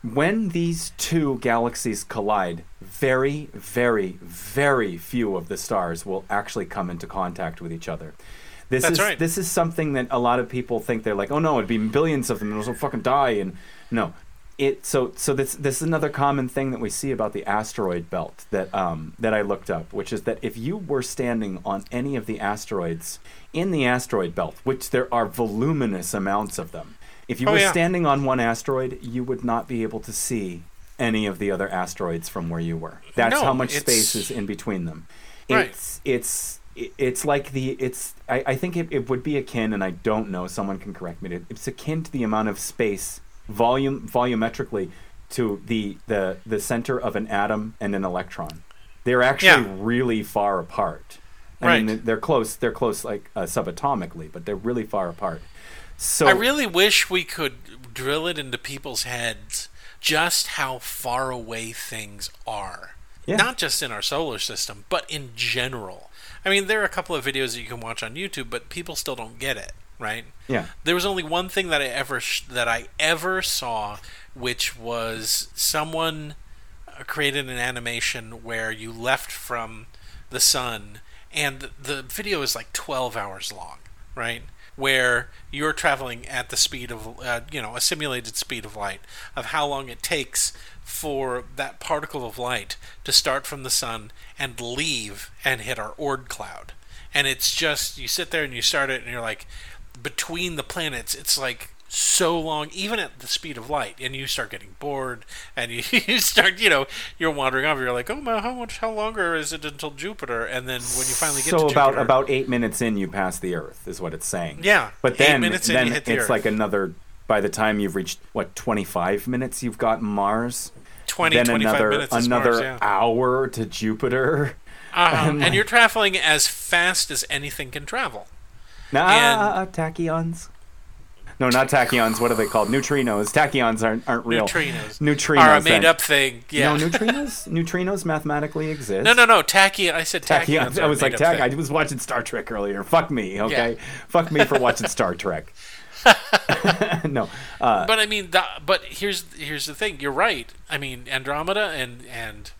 when these two galaxies collide, very, very, very few of the stars will actually come into contact with each other. This That's is right. this is something that a lot of people think they're like, oh no, it'd be billions of them, and they'll fucking die. And no, it so so this this is another common thing that we see about the asteroid belt that um that I looked up, which is that if you were standing on any of the asteroids in the asteroid belt, which there are voluminous amounts of them, if you Oh, were yeah. standing on one asteroid, you would not be able to see any of the other asteroids from where you were. That's No, how much it's- space is in between them. Right. It's it's it's like the it's I, I think it, it would be akin and I don't know someone can correct me it's akin to the amount of space volume volumetrically to the the the center of an atom and an electron they're actually Yeah. really far apart I Right. mean they're close they're close like uh, subatomically but they're really far apart so I really wish we could drill it into people's heads just how far away things are. Yeah. Not just in our solar system, but in general. I mean, there are a couple of videos that you can watch on YouTube, but people still don't get it, right? yeah There was only one thing that I ever sh- that I ever saw, which was someone uh, created an animation where you left from the sun, and the video is like 12 hours long, right? Where you're traveling at the speed of, uh, you know, a simulated speed of light, of how long it takes for that particle of light to start from the sun and leave and hit our Oort cloud. And it's just, you sit there and you start it, and you're like, between the planets, it's like so long, even at the speed of light, and you start getting bored, and [laughs] you, you start, you know, you're wandering off. You're like, oh man, how much, how longer is it until Jupiter? And then when you finally get so to about Jupiter, about eight minutes in you pass the earth is what it's saying Yeah, but then minutes in, then you hit the it's Earth. like another by the time you've reached what 25 minutes you've got mars 20, then 25 another another Mars, yeah. hour to jupiter Uh-huh. [laughs] and And, you're traveling as fast as anything can travel. Nah And- ah, ah, ah, tachyons No, not tachyons. What are they called? Neutrinos. Tachyons aren't aren't real. Neutrinos. Neutrinos. Are a then. made up thing. Yeah. No, neutrinos. [laughs] neutrinos mathematically exist. No, no, no. Tachyon. I said Tachyons. tachyons. I was like, made-up I was watching Star Trek earlier. Fuck me, okay? Yeah. Fuck me for watching Star Trek. [laughs] [laughs] no, uh, But I mean, the, but here's here's the thing. You're right. I mean, Andromeda and and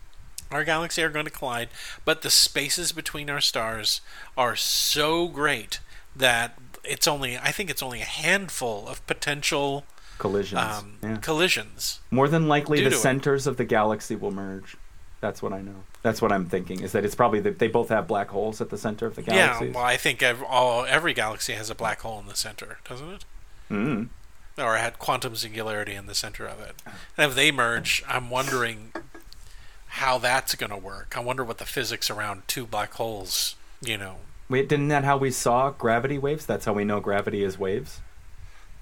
our galaxy are going to collide, but the spaces between our stars are so great that it's only I think it's only a handful of potential collisions. um, yeah. collisions. More than likely, the to it. centers of the galaxy will merge. That's what I know. That's what I'm thinking. Is that it's probably that they both have black holes at the center of the galaxy. Yeah, well, I think ev- all every galaxy has a black hole in the center, doesn't it? Mm. Or it had quantum singularity in the center of it. And if they merge, I'm wondering how that's going to work. I wonder what the physics around two black holes, you know. Wait, didn't that how we saw gravity waves? That's how we know gravity is waves.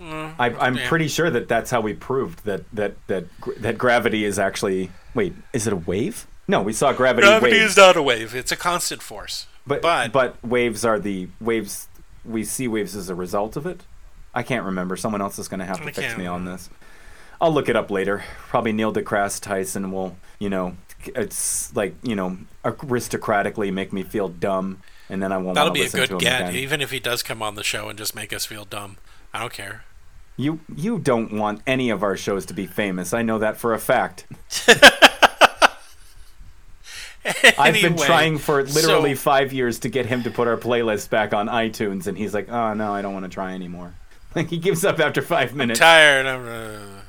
Mm, I, I'm yeah. pretty sure that that's how we proved that that that that gravity is actually. Wait, is it a wave? No, we saw gravity, Gravity waves. is not a wave; it's a constant force. but, but- but waves are the waves. We see waves as a result of it. I can't remember. Someone else is going to have to I fix can't me on this. I'll look it up later. Probably Neil deGrasse Tyson will, you know, it's like you know, aristocratically make me feel dumb, and then I won't. That'll be a good get, again. even if he does come on the show and just make us feel dumb. I don't care. You you don't want any of our shows to be famous. I know that for a fact. [laughs] I've been trying for literally so- five years to get him to put our playlist back on iTunes, and he's like, "Oh no, I don't want to try anymore." [laughs] Like he gives up after five minutes. tired. I'm, uh,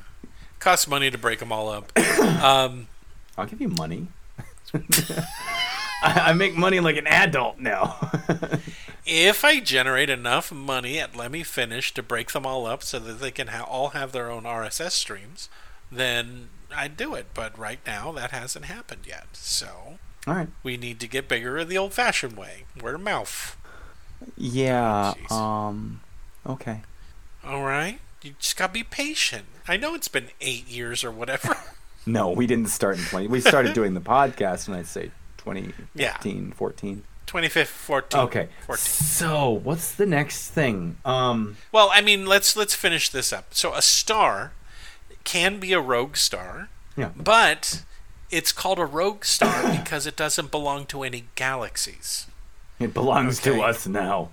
costs money to break them all up. [coughs] um, I'll give you money. [laughs] I, I make money like an adult now. if I generate enough money at Let Me Finish to break them all up so that they can ha- all have their own RSS streams, then I'd do it. But right now, that hasn't happened yet. So All right. we need to get bigger the old-fashioned way, word of mouth. Yeah. Jeez. Um. Okay. All right, you just gotta be patient. I know it's been eight years or whatever. [laughs] No, we didn't start in twenty. We started doing the podcast, and I'd say 2015, Yeah. 14. 25th, 14. Okay. 14. So what's the next thing? Um. Well, I mean, let's let's finish this up. So a star can be a rogue star, Yeah. but it's called a rogue star because it doesn't belong to any galaxies. It belongs to us now.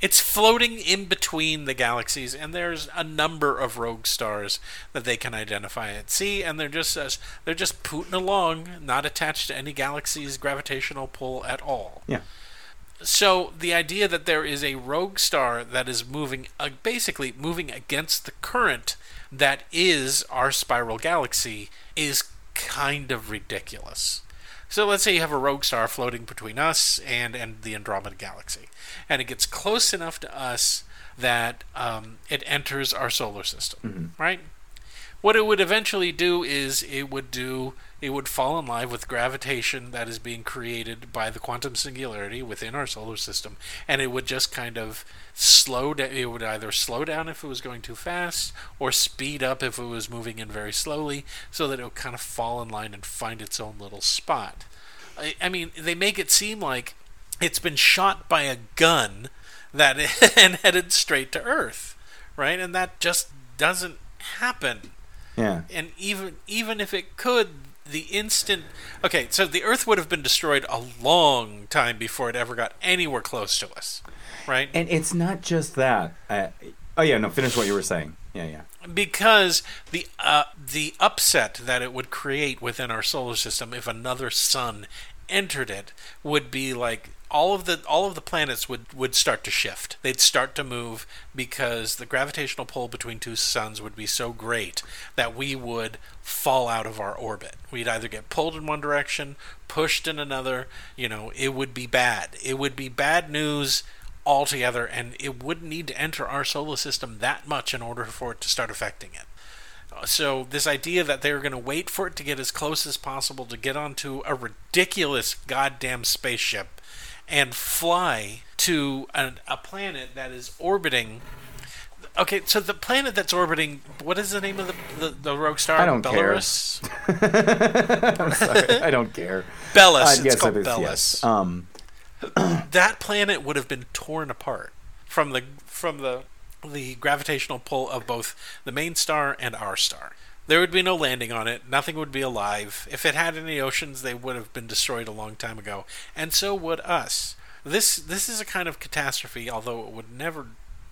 It's floating in between the galaxies, and there's a number of rogue stars that they can identify at sea, and they're just uh, they're just pooting along, not attached to any galaxy's gravitational pull at all. Yeah. So the idea that there is a rogue star that is moving, uh, basically moving against the current that is our spiral galaxy, is kind of ridiculous. So let's say you have a rogue star floating between us and and the Andromeda galaxy, and it gets close enough to us that um, it enters our solar system, right? What it would eventually do is it would do it would fall in line with gravitation that is being created by the quantum singularity within our solar system, and it would just kind of slow down. It would either slow down if it was going too fast, or speed up if it was moving in very slowly, so that it would kind of fall in line and find its own little spot. I, I mean, they make it seem like it's been shot by a gun that [laughs] and headed straight to Earth, right? And that just doesn't happen Yeah. and even even if it could the instant okay so the earth would have been destroyed a long time before it ever got anywhere close to us right And it's not just that. Uh, oh yeah. No. Finish what you were saying. Yeah. Yeah. because the uh, the upset that it would create within our solar system if another sun entered it would be like all of the all of the planets would would start to shift. They'd start to move because the gravitational pull between two suns would be so great that we would fall out of our orbit. We'd either get pulled in one direction, pushed in another, you know, it would be bad. It would be bad news altogether and it wouldn't need to enter our solar system that much in order for it to start affecting it. So this idea that they're going to wait for it to get as close as possible to get onto a ridiculous goddamn spaceship and fly to an, a planet that is orbiting. Okay, so the planet that's orbiting, what is the name of the the, the rogue star? I don't care. [laughs] I'm sorry. I don't care. It's yes, called it is, Bellus. yes. Um. [clears throat] that planet would have been torn apart from the from the the gravitational pull of both the main star and our star. There would be no landing on it. Nothing would be alive. If it had any oceans, they would have been destroyed a long time ago, and so would us. This this is a kind of catastrophe, although it would never.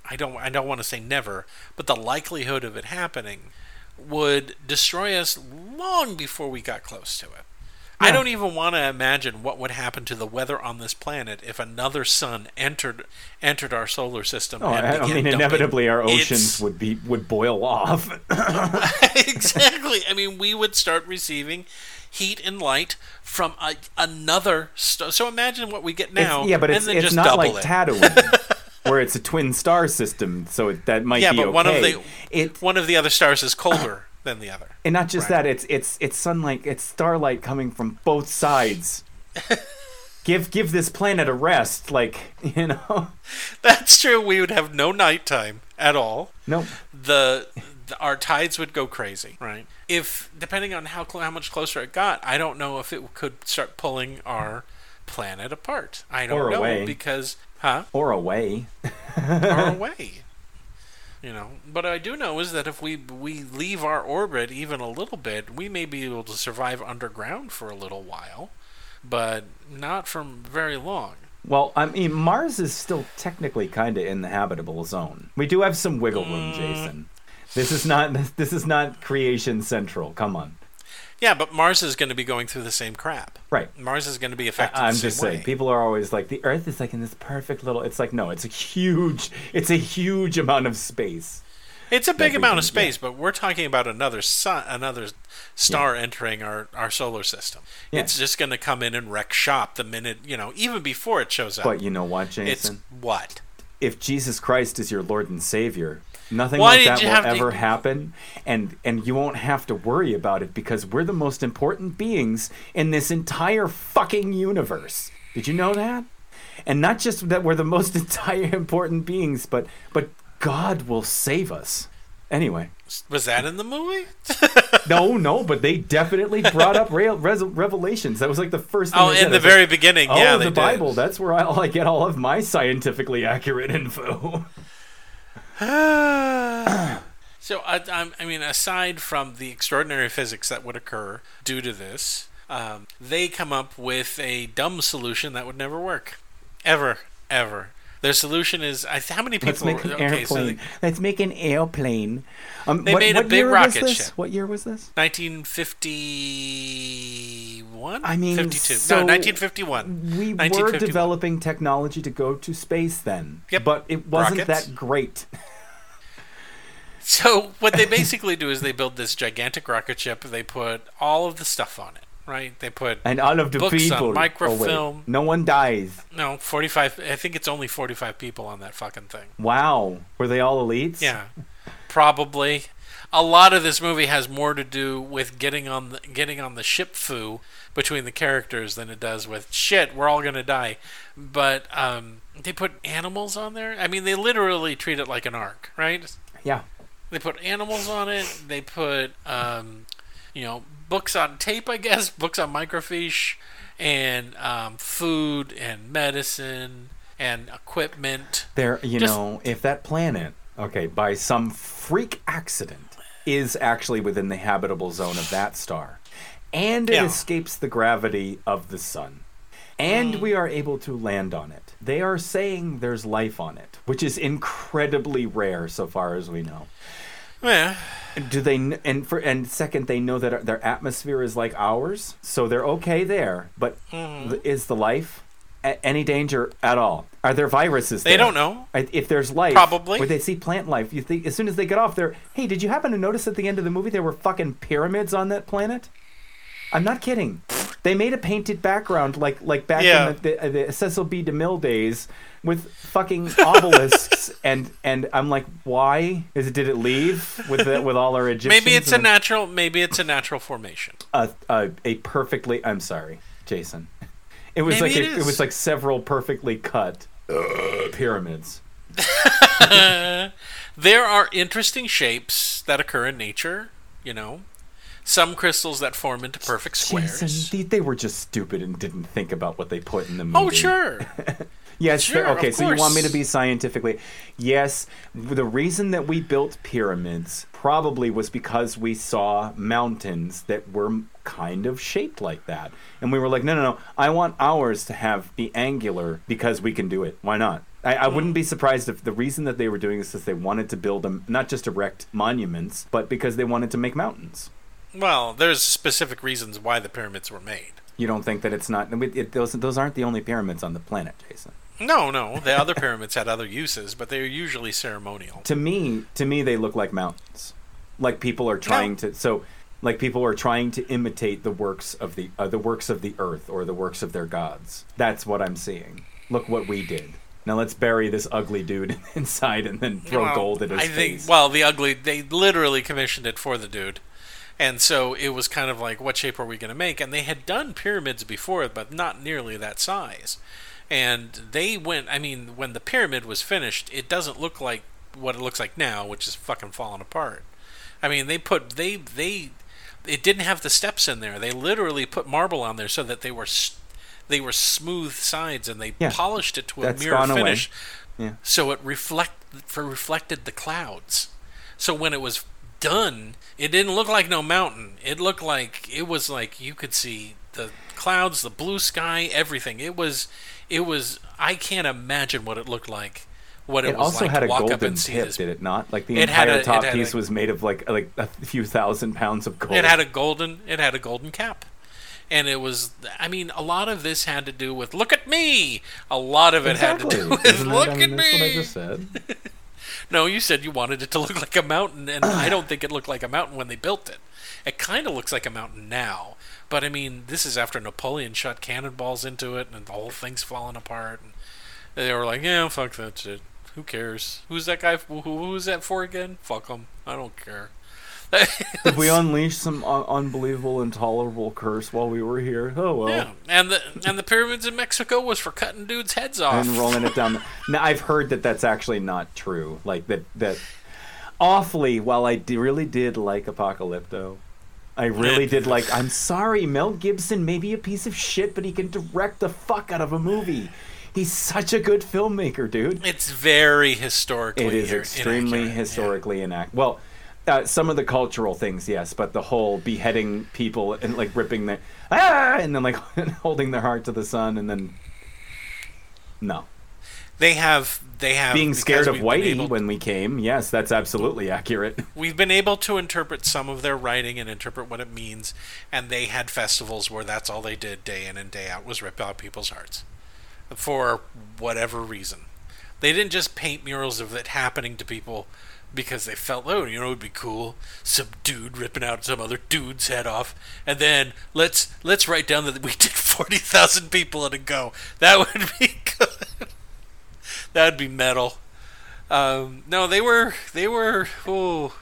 I don't. I don't want to say never, but the likelihood of it happening would destroy us long before we got close to it. I don't even want to imagine what would happen to the weather on this planet if another sun entered entered our solar system. Oh, and I, mean, dumping inevitably our its- oceans would be would boil off. [laughs] [laughs] exactly. I mean, we would start receiving heat and light from a, another star. So imagine what we get now. It's- yeah, but and it's then it's just not like it. Tatooine, [laughs] where it's a twin star system, so it, that might Yeah, be but okay. one of the it one of the other stars is colder than the other. and not just Right. that, it's it's it's sunlight, it's starlight coming from both sides. [laughs] give give this planet a rest, like [laughs] you know. That's true. We would have no nighttime at all. Nope. the, the our tides would go crazy, right? If depending on how cl- how much closer it got, I don't know if it could start pulling our planet apart. I don't Or know away. because huh Or away. [laughs] or away. You know, but I do know is that if we we leave our orbit even a little bit, we may be able to survive underground for a little while, but not for very long. Well, I mean, Mars is still technically kind of in the habitable zone. We do have some wiggle room, Mm. Jason. This is not [laughs] this is not creation central. Come on. Yeah, but Mars is going to be going through the same crap. Right. Mars is going to be affected. I'm the just saying. way. People are always like the Earth is like in this perfect little. It's like no, it's a huge. It's a huge amount of space. It's a big amount of can- yeah. space, but we're talking about another sun, another star entering our, our solar system. Yeah. It's just going to come in and wreck shop the minute you know, even before it shows up. But you know what, it's Jason? what? if Jesus Christ is your Lord and Savior, nothing Why like that will have to- ever happen, and and you won't have to worry about it because we're the most important beings in this entire fucking universe. Did you know that? And not just that we're the most [laughs] entire important beings, but but God will save us. Anyway, Was that in the movie? [laughs] [laughs] no, no, but they definitely brought up Re- Revelations. That was like the first. Thing oh, in the was like, very beginning. Oh, yeah, the they did. Bible. That's where I, I get all of my scientifically accurate info. [sighs] So, I, I mean, aside from the extraordinary physics that would occur due to this, um, they come up with a dumb solution that would never work, ever, ever. Their solution is I, how many people? Let's make an okay, so airplane. they- Let's make an airplane. Um, They what, made a what big year rocket was this? ship. What year was this? 1951? I mean, 52. so no, 1951. We were developing technology to go to space then. Yep. But it wasn't Rockets. that great. [laughs] So what they basically do is they build this gigantic rocket ship. They put all of the stuff on it, right? They put And all of the Books on people. microfilm. Oh. No one dies. no 45. I think it's only 45 people on that fucking thing. Wow. Were they all elites? Yeah, probably. A lot of this movie has more to do with getting on the getting on the ship foo between the characters than it does with shit. We're all gonna die, but um, they put animals on there. I mean, they literally treat it like an ark, right? Yeah. They put animals on it. They put, um, you know, books on tape, I guess, books on microfiche, and um, food and medicine and equipment. There, you Just- know, if that planet, okay, by some freak accident, is actually within the habitable zone of that star, and it Yeah. escapes the gravity of the sun, and we are able to land on it, they are saying there's life on it, which is incredibly rare so far as we know. Yeah, Do they and for and second they know that their atmosphere is like ours, so they're okay there. But Mm-hmm. is the life a- any danger at all? Are there viruses? they there? don't know. If there's life, Probably. Would they see plant life? You think as soon as they get off there? Hey, did you happen to notice at the end of the movie there were fucking pyramids on that planet? I'm not kidding. They made a painted background like like back Yeah. in the, the, the Cecil B. DeMille days with fucking obelisks [laughs] and and I'm like, why is it? Did it leave with the, with all our Egyptians? Maybe it's a natural. Maybe it's a natural formation. a, a a perfectly. I'm sorry, Jason. It was Maybe like it a, it is. was like several perfectly cut pyramids. [laughs] There are interesting shapes that occur in nature. You know, some crystals that form into perfect squares. Jason, they, they were just stupid and didn't think about what they put in the oh, movie. Oh, sure. [laughs] Yes. Sure, okay. So you want me to be scientifically? Yes. The reason that we built pyramids probably was because we saw mountains that were kind of shaped like that, and we were like, no, no, no. I want ours to have the angular because we can do it. Why not? I, I wouldn't be surprised if the reason that they were doing this is they wanted to build them, not just erect monuments, but because they wanted to make mountains. Well, there's specific reasons why the pyramids were made. You don't think that it's not? It, it, those those aren't the only pyramids on the planet, Jason. No, no, the other [laughs] pyramids had other uses, but they're usually ceremonial. to me to me they look like mountains like people are trying No. to so like people are trying to imitate the works of the uh, the works of the earth or the works of their gods that's what i'm seeing look what we did now let's bury this ugly dude [laughs] inside and then throw Well, gold at his I think. face Well, the ugly. They literally commissioned it for the dude, and so it was kind of like, what shape are we going to make? And they had done pyramids before, but not nearly that size. And they went. I mean, when the pyramid was finished, it doesn't look like what it looks like now, which is fucking falling apart. I mean, they put they they. It didn't have the steps in there. They literally put marble on there so that they were, they were smooth sides, and they Yeah. polished it to a mirror gone away. finish yeah so it reflect for reflected the clouds. So when it was done, it didn't look like no mountain. It looked like it was like you could see the clouds, the blue sky, everything. It was it was I can't imagine what it looked like. What it, it was also like had to a walk up golden tip did it not like the entire a- top piece a- was made of like like a few thousand pounds of gold It had a golden it had a golden cap. And it was I mean a lot of this had to do with look at me. A lot of it exactly had to do with Isn't that- look I mean, at me. [laughs] No, you said you wanted it to [laughs] look like a mountain, and [clears throat] I don't think it looked like a mountain when they built it. It kind of looks like a mountain now, but I mean, this is after Napoleon shot cannonballs into it, and the whole thing's falling apart. And they were like, "Yeah, fuck that shit. Who cares? Who's that guy? Who, who's that for again? Fuck him. I don't care." Did we [laughs] unleash some un- unbelievable, intolerable curse while we were here? Oh well. yeah, and the and the pyramids in Mexico was for cutting dudes' heads off. and rolling it down. The, now I've heard that that's actually not true. Like that that awfully. While I d- really did like Apocalypto, I really did like. I'm sorry, Mel Gibson may be a piece of shit, but he can direct the fuck out of a movie. He's such a good filmmaker, dude. It's very historically. It is extremely inaccurate, yeah. historically inaccurate. Well. Uh, some of the cultural things, yes, but the whole beheading people and like ripping their ah, and then like [laughs] holding their heart to the sun, and then no, They have they have being scared of Whitey able- when we came. Yes, that's absolutely accurate. [laughs] we've been able to interpret some of their writing and interpret what it means and they had festivals where that's all they did day in and day out was rip out people's hearts for whatever reason they didn't just paint murals of it happening to people because they felt oh you know it would be cool some dude ripping out some other dude's head off and then let's let's write down that we did [laughs] 40,000 people at a go that [laughs] would be good that would be metal um, no, they were they were oh,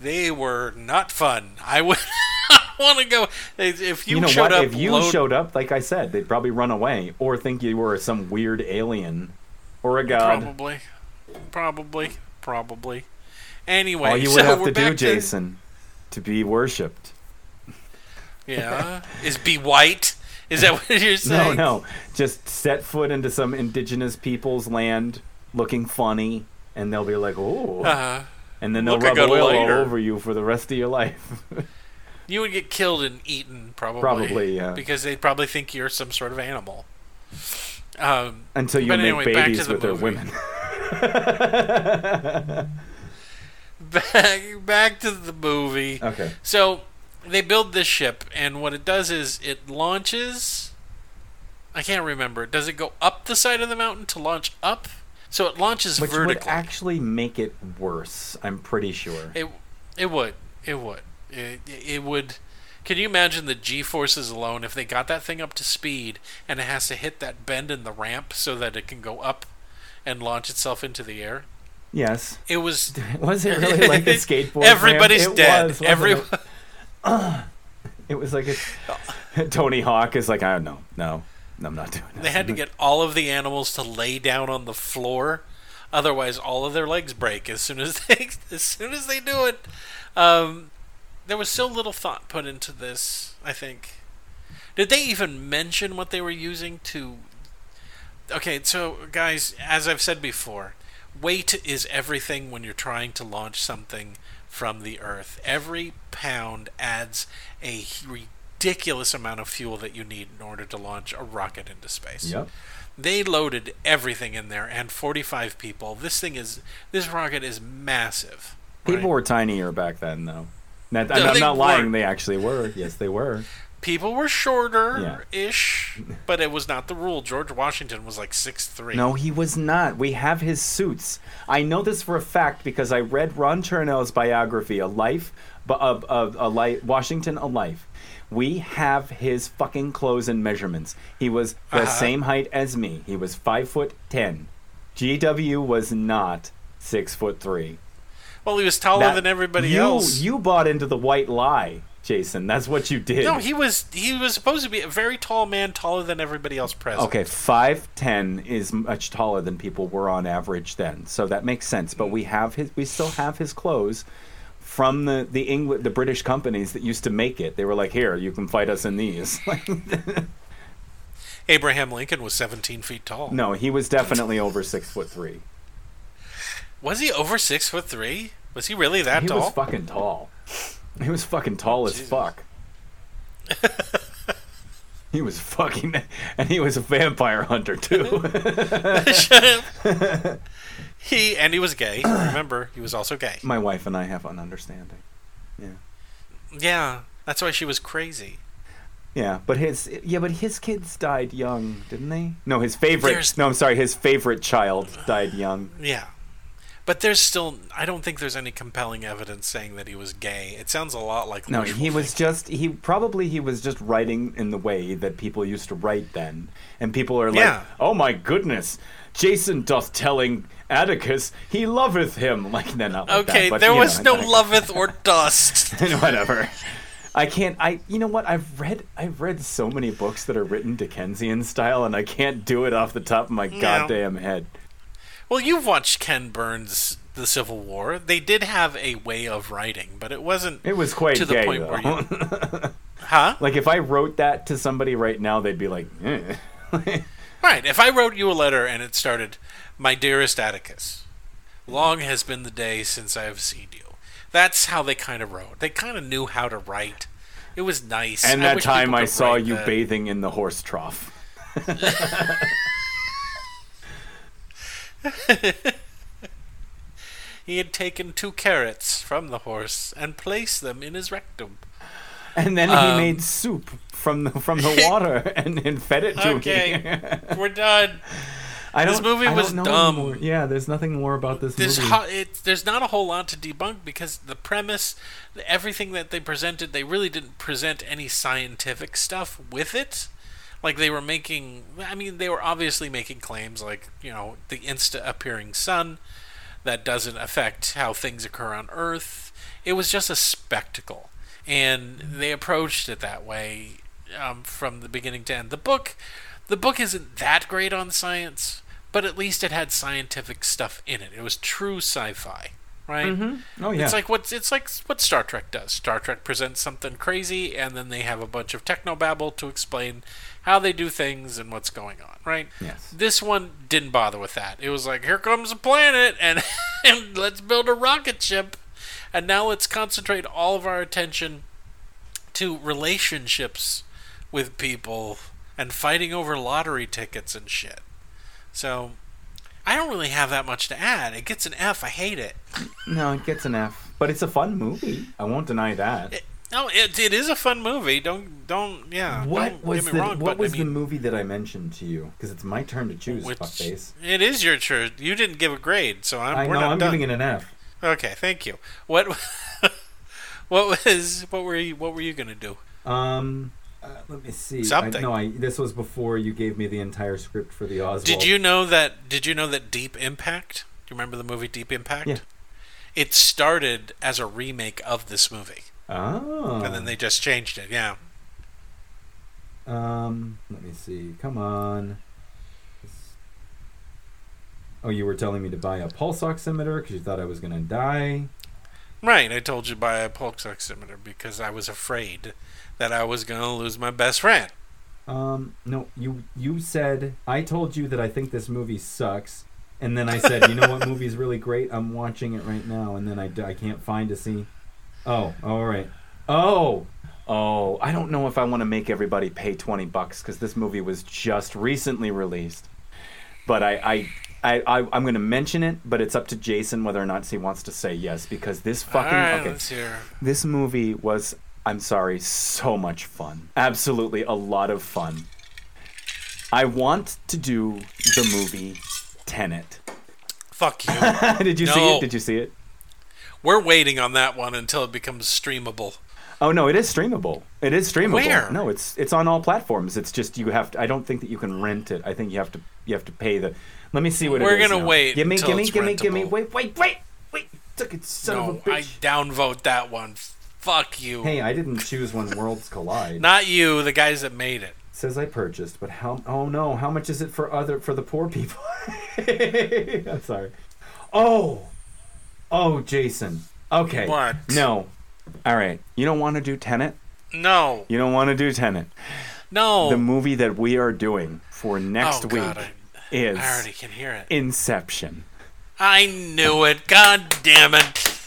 they were not fun. I would [laughs] want to go if you, You, know showed what? up. if you load- showed up, like I said, they'd probably run away or think you were some weird alien or a god. probably, probably, probably. Anyway, All you so would have to do, to- Jason, to be worshipped. yeah, is be white. Is that what you're [laughs] saying? no, no. just set foot into some indigenous people's land, looking funny, and they'll be like, "Oh," Uh, and then they'll look, rub oil all over you for the rest of your life. [laughs] you would get killed and eaten, probably. Probably, yeah. Because they probably think you're some sort of animal. Um, Until you make anyway, babies the with their women. [laughs] back back to the movie. okay. So they build this ship, and what it does is it launches. I can't remember. Does it go up the side of the mountain to launch up? So it launches Which would actually make it worse, I'm pretty sure. it it would. It would. It, it would. Can you imagine the G forces alone if they got that thing up to speed and it has to hit that bend in the ramp so that it can go up and launch itself into the air? Yes. It was Was [laughs] it [laughs] really like a skateboard? Everybody's It dead. was, wasn't Every it? [clears throat] It was like a, [laughs] Tony Hawk is like, I don't know. no, no, I'm not doing that. They had to get all of the animals to lay down on the floor, otherwise all of their legs break as soon as they as soon as they do it. Um, there was so little thought put into this. I think. Did they even mention what they were using to okay, so guys, as I've said before, weight is everything when you're trying to launch something from the Earth. Every pound adds a ridiculous amount of fuel that you need in order to launch a rocket into space. Yep. They loaded everything in there and 45 people. This thing is this rocket is massive. People right? were tinier back then, though. That, No, I'm not lying. weren't. They actually were. Yes, they were. People were shorter ish, [laughs] but it was not the rule. George Washington was like six three. No, he was not. We have his suits. I know this for a fact because I read Ron Chernow's biography, A Life, of of a life, Washington, A Life. We have his fucking clothes and measurements. He was the Uh-huh. same height as me. He was five foot ten. GW was not six foot three. Well, he was taller That- than everybody you, else. You bought into the white lie, Jason. That's what you did. No, he was he was supposed to be a very tall man, taller than everybody else present. Okay, five ten is much taller than people were on average then, so that makes sense. But we have his, we still have his clothes from the the England, the British companies that used to make it. They were like, here, you can fight us in these. [laughs] [laughs] Abraham Lincoln was 17 feet tall. no, he was definitely over six foot three. Was he over six foot three? Was he really that he tall? was fucking tall. [laughs] He was fucking tall as fuck. [laughs] he was fucking, and he was a vampire hunter too. Shut [laughs] up. he and he was gay. Remember, he was also gay. My wife and I have an understanding. Yeah. Yeah, that's why she was crazy. Yeah, but his yeah, but his kids died young, didn't they? No, his favorite. There's- No, I'm sorry, his favorite child died young. Yeah. But there's still, I don't think there's any compelling evidence saying that he was gay. It sounds a lot like No, he was thinking. just he probably he was just writing in the way that people used to write then, and people are like, Yeah. "Oh my goodness, Jason doth telling Atticus he loveth him." [laughs] Like they're not like Okay, that, but, there was know, no loveth [laughs] or dust. [laughs] whatever. I can't. I you know what? I've read I've read so many books that are written Dickensian style, and I can't do it off the top of my goddamn head. Well, you've watched Ken Burns' The Civil War. They did have a way of writing, but it wasn't It was quite to the gay, point though. where you, [laughs] huh? like if I wrote that to somebody right now, they'd be like, eh. [laughs] Right. If I wrote you a letter and it started, "My dearest Atticus, long has been the day since I have seen you." That's how they kind of wrote. They kind of knew how to write. It was nice. and I that time I saw you that. bathing in the horse trough. [laughs] [laughs] He had taken two carrots from the horse and placed them in his rectum. And then he Um, made soup from the from the [laughs] water and, and fed it to Okay, me. [laughs] we're done. I This movie I was dumb. anymore. Yeah, there's nothing more about this There's movie. ho- it, there's not a whole lot to debunk because the premise, everything that they presented, they really didn't present any scientific stuff with it. Like they were making, I mean, they were obviously making claims like you know the insta appearing sun that doesn't affect how things occur on Earth. It was just a spectacle, and they approached it that way um, from the beginning to end. The book, the book isn't that great on science, but at least it had scientific stuff in it. It was true sci-fi, right? oh yeah. It's like what it's like what Star Trek does. Star Trek presents something crazy, and then they have a bunch of technobabble to explain how they do things and what's going on, right? Yes. This one didn't bother with that. It was like, here comes a planet, [laughs] and and let's build a rocket ship, and now let's concentrate all of our attention to relationships with people and fighting over lottery tickets and shit. So. I don't really have that much to add. It gets an F. I hate it. no, it gets an F, but it's a fun movie. I won't deny that. It, no, it, it is a fun movie. Don't don't yeah. what don't was get the wrong, What was I mean, the movie that I mentioned to you? Because it's my turn to choose. which- fuckface. It is your turn. You didn't give a grade, so I'm, I we're know. not I'm done. giving it an F. Okay, thank you. What [laughs] what was what were you what were you gonna do? Um, uh, let me see. Something. I, no, I, this was before you gave me the entire script for the Oswald. Did you know that? Did you know that Deep Impact? Do you remember the movie Deep Impact? Yeah. It started as a remake of this movie, Oh. and then they just changed it. Yeah. Um, let me see. Come on. Oh, you were telling me to buy a pulse oximeter because you thought I was gonna die. Right, I told you to buy a pulse oximeter because I was afraid that I was going to lose my best friend. Um, no, you you said I told you that I think this movie sucks, and then I said, you know what [laughs] movie is really great? I'm watching it right now, and then I, I can't find a scene. Oh, all right. Oh, oh, I don't know if I want to make everybody pay twenty bucks because this movie was just recently released, but I I. I, I, I'm going to mention it, but it's up to Jason whether or not he wants to say yes because this fucking right, okay. This movie was, I'm sorry, so much fun. Absolutely a lot of fun. I want to do the movie Tenet. Fuck you. [laughs] Did you see it? Did you see it? We're waiting on that one until it becomes streamable. Oh no, it is streamable. It is streamable. Where? No, it's it's on all platforms. It's just you have to. I don't think that you can rent it. I think you have to you have to pay the. Let me see what it is. We're it is. gonna now. wait Give me, give me, give me, give me. Wait, wait, wait, wait. Took it, son no, of a bitch. I downvote that one. Fuck you. Hey, I didn't choose when worlds collide. Not you, the guys that made it. says I purchased, but how? Oh no! How much is it for other for the poor people? [laughs] I'm sorry. Oh, oh, Jason. Okay. What? No. All right. You don't want to do Tenet. No, You don't want to do Tenet. no. The movie that we are doing for next oh week god, I, is I already can hear it. Inception. I knew it. God damn it.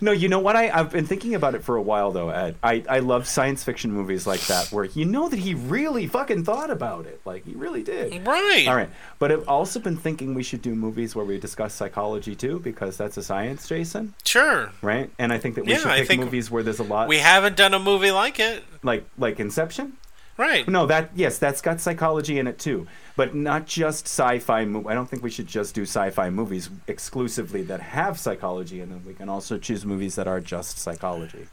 No, you know what? I, I've been thinking about it for a while, though, Ed. I, I love science fiction movies like that where you know that he really fucking thought about it. Like, he really did. Right. All right. But I've also been thinking we should do movies where we discuss psychology too, because that's a science, Jason, Sure. right? And I think that we Yeah, should I pick think movies where there's a lot, We haven't done a movie like it. like like Inception. Right. No, that yes, that's got psychology in it too, but not just sci-fi. Mo- I don't think we should just do sci-fi movies exclusively that have psychology in them. We can also choose movies that are just psychology.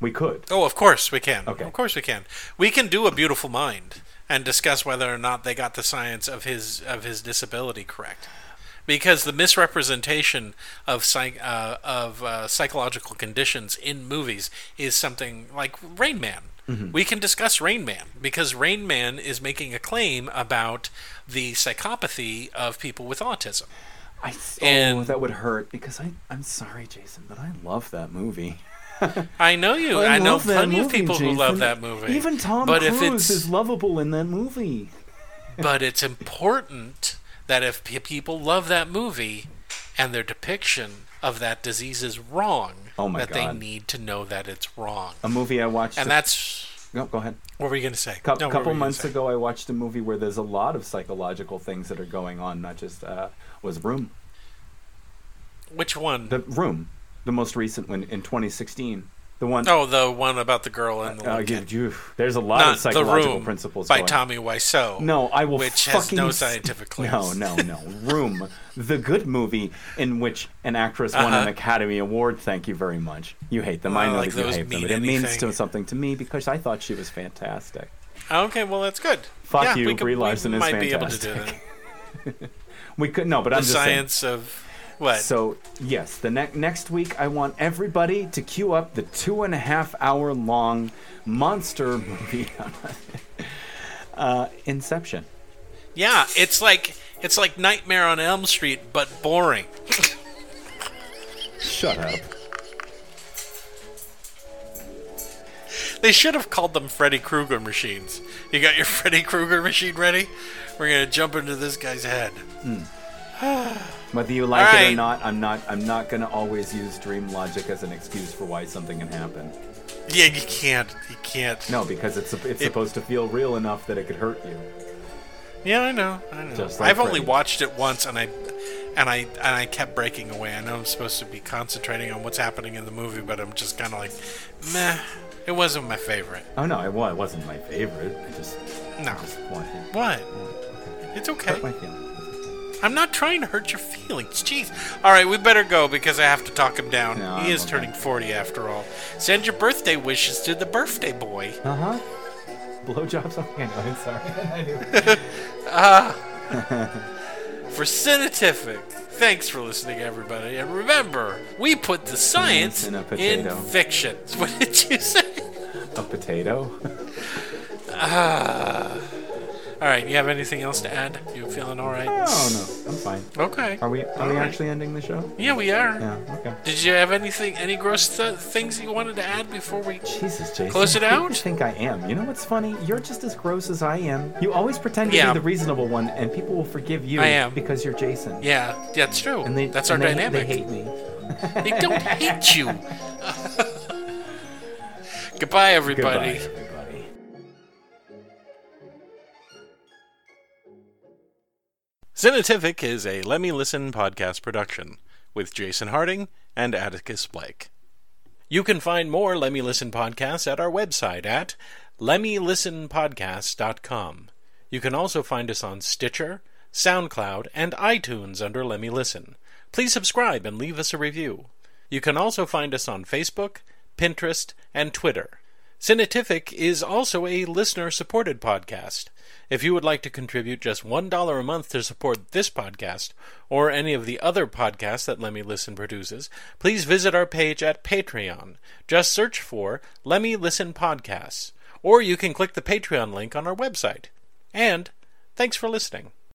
We could. Oh, of course we can. Okay. Of course we can. We can do a beautiful mind and discuss whether or not they got the science of his of his disability correct. Because the misrepresentation of psych, uh, of uh, psychological conditions in movies is something like Rain Man. Mm-hmm. We can discuss Rain Man because Rain Man is making a claim about the psychopathy of people with autism. I oh, And- that would hurt because I I'm sorry, Jason, but I love that movie. [laughs] I know you. I, know love that plenty of movie, people who love that movie. Even Tom but if Cruise it's, is lovable in that movie. but it's important that if pe- people love that movie and their depiction of that disease is wrong, Oh my that they need to know that it's wrong. A movie I watched. And a- that's no, go ahead. what were you going to say? A No, couple months ago, I watched a movie where there's a lot of psychological things that are going on. Not just uh, was Room. Which one? The Room, the most recent one in 2016. The one. oh, the one about the girl and the uh, little you, there's a lot Not of the room principles by going. Tommy Wiseau. No, I will which has no scientific claims. No, no, no. [laughs] Room, the good movie in which an actress won an Uh-huh. Academy Award. Thank you very much. You hate them. I know like that you hate them, but it means to something to me because I thought she was fantastic. Okay, well that's good. Fuck yeah, you, we Brie Larson is might be able to do fantastic. that. [laughs] We could no, but The I'm just saying. of what? So yes, the ne- next week I want everybody to queue up the two and a half hour long monster movie, [laughs] uh, Inception. Yeah, it's like it's like Nightmare on Elm Street, but boring. [laughs] Shut up. They should have called them Freddy Krueger machines. You got your [laughs] Freddy Krueger machine ready? We're gonna jump into this guy's head. [sighs] [sighs] [sighs] Whether you like it or not, I'm not. I'm not gonna always use dream logic as an excuse for why something can happen. Yeah, you can't. You can't. No, because it's it's supposed to feel real enough that it could hurt you. Yeah, I know. I know. Like I've only watched it once, and I and I and I kept breaking away. I know I'm supposed to be concentrating on what's happening in the movie, but I'm just kind of like, meh. It wasn't my favorite. Oh no, it, well, it wasn't my favorite. I just, No. just wanted What? Oh, to It's hurt okay. I'm not trying to hurt your feelings. Jeez. All right, we better go because I have to talk him down. No, he I'm is okay. turning 40 after all. Send your birthday wishes to the birthday boy. Uh huh. Blowjobs. [laughs] Okay, no, I'm sorry. I [laughs] knew. [laughs] For Cine-tific. Thanks for listening, everybody. And remember, we put the science in a in fiction. What did you say? A potato. All right, you have anything else to add? You feeling all right? Oh no, I'm fine. Okay. Are we? Are All we right. actually ending the show? Yeah, we are. Yeah. Okay. Did you have anything, any gross th- things you wanted to add before we? Jesus, Jason. Close it out? you think I am? You know what's funny? You're just as gross as I am. You always pretend to Yeah. be the reasonable one, and people will forgive you I am. because you're Jason. Yeah, that's true. And they, that's our they, dynamic. They hate me. They don't hate you. [laughs] Goodbye, everybody. Goodbye, Cine-tific is a Let Me Listen podcast production with Jason Harding and Atticus Blake. You can find more Let Me Listen podcasts at our website at lemmylistenpodcast.com. You can also find us on Stitcher, SoundCloud, and iTunes under Let Me Listen. Please subscribe and leave us a review. You can also find us on Facebook, Pinterest, and Twitter. Cine-tific is also a listener supported podcast. If you would like to contribute just $1 a month to support this podcast or any of the other podcasts that Lemmy Listen produces, please visit our page at Patreon. Just search for Lemmy Listen Podcasts, or you can click the Patreon link on our website. And thanks for listening.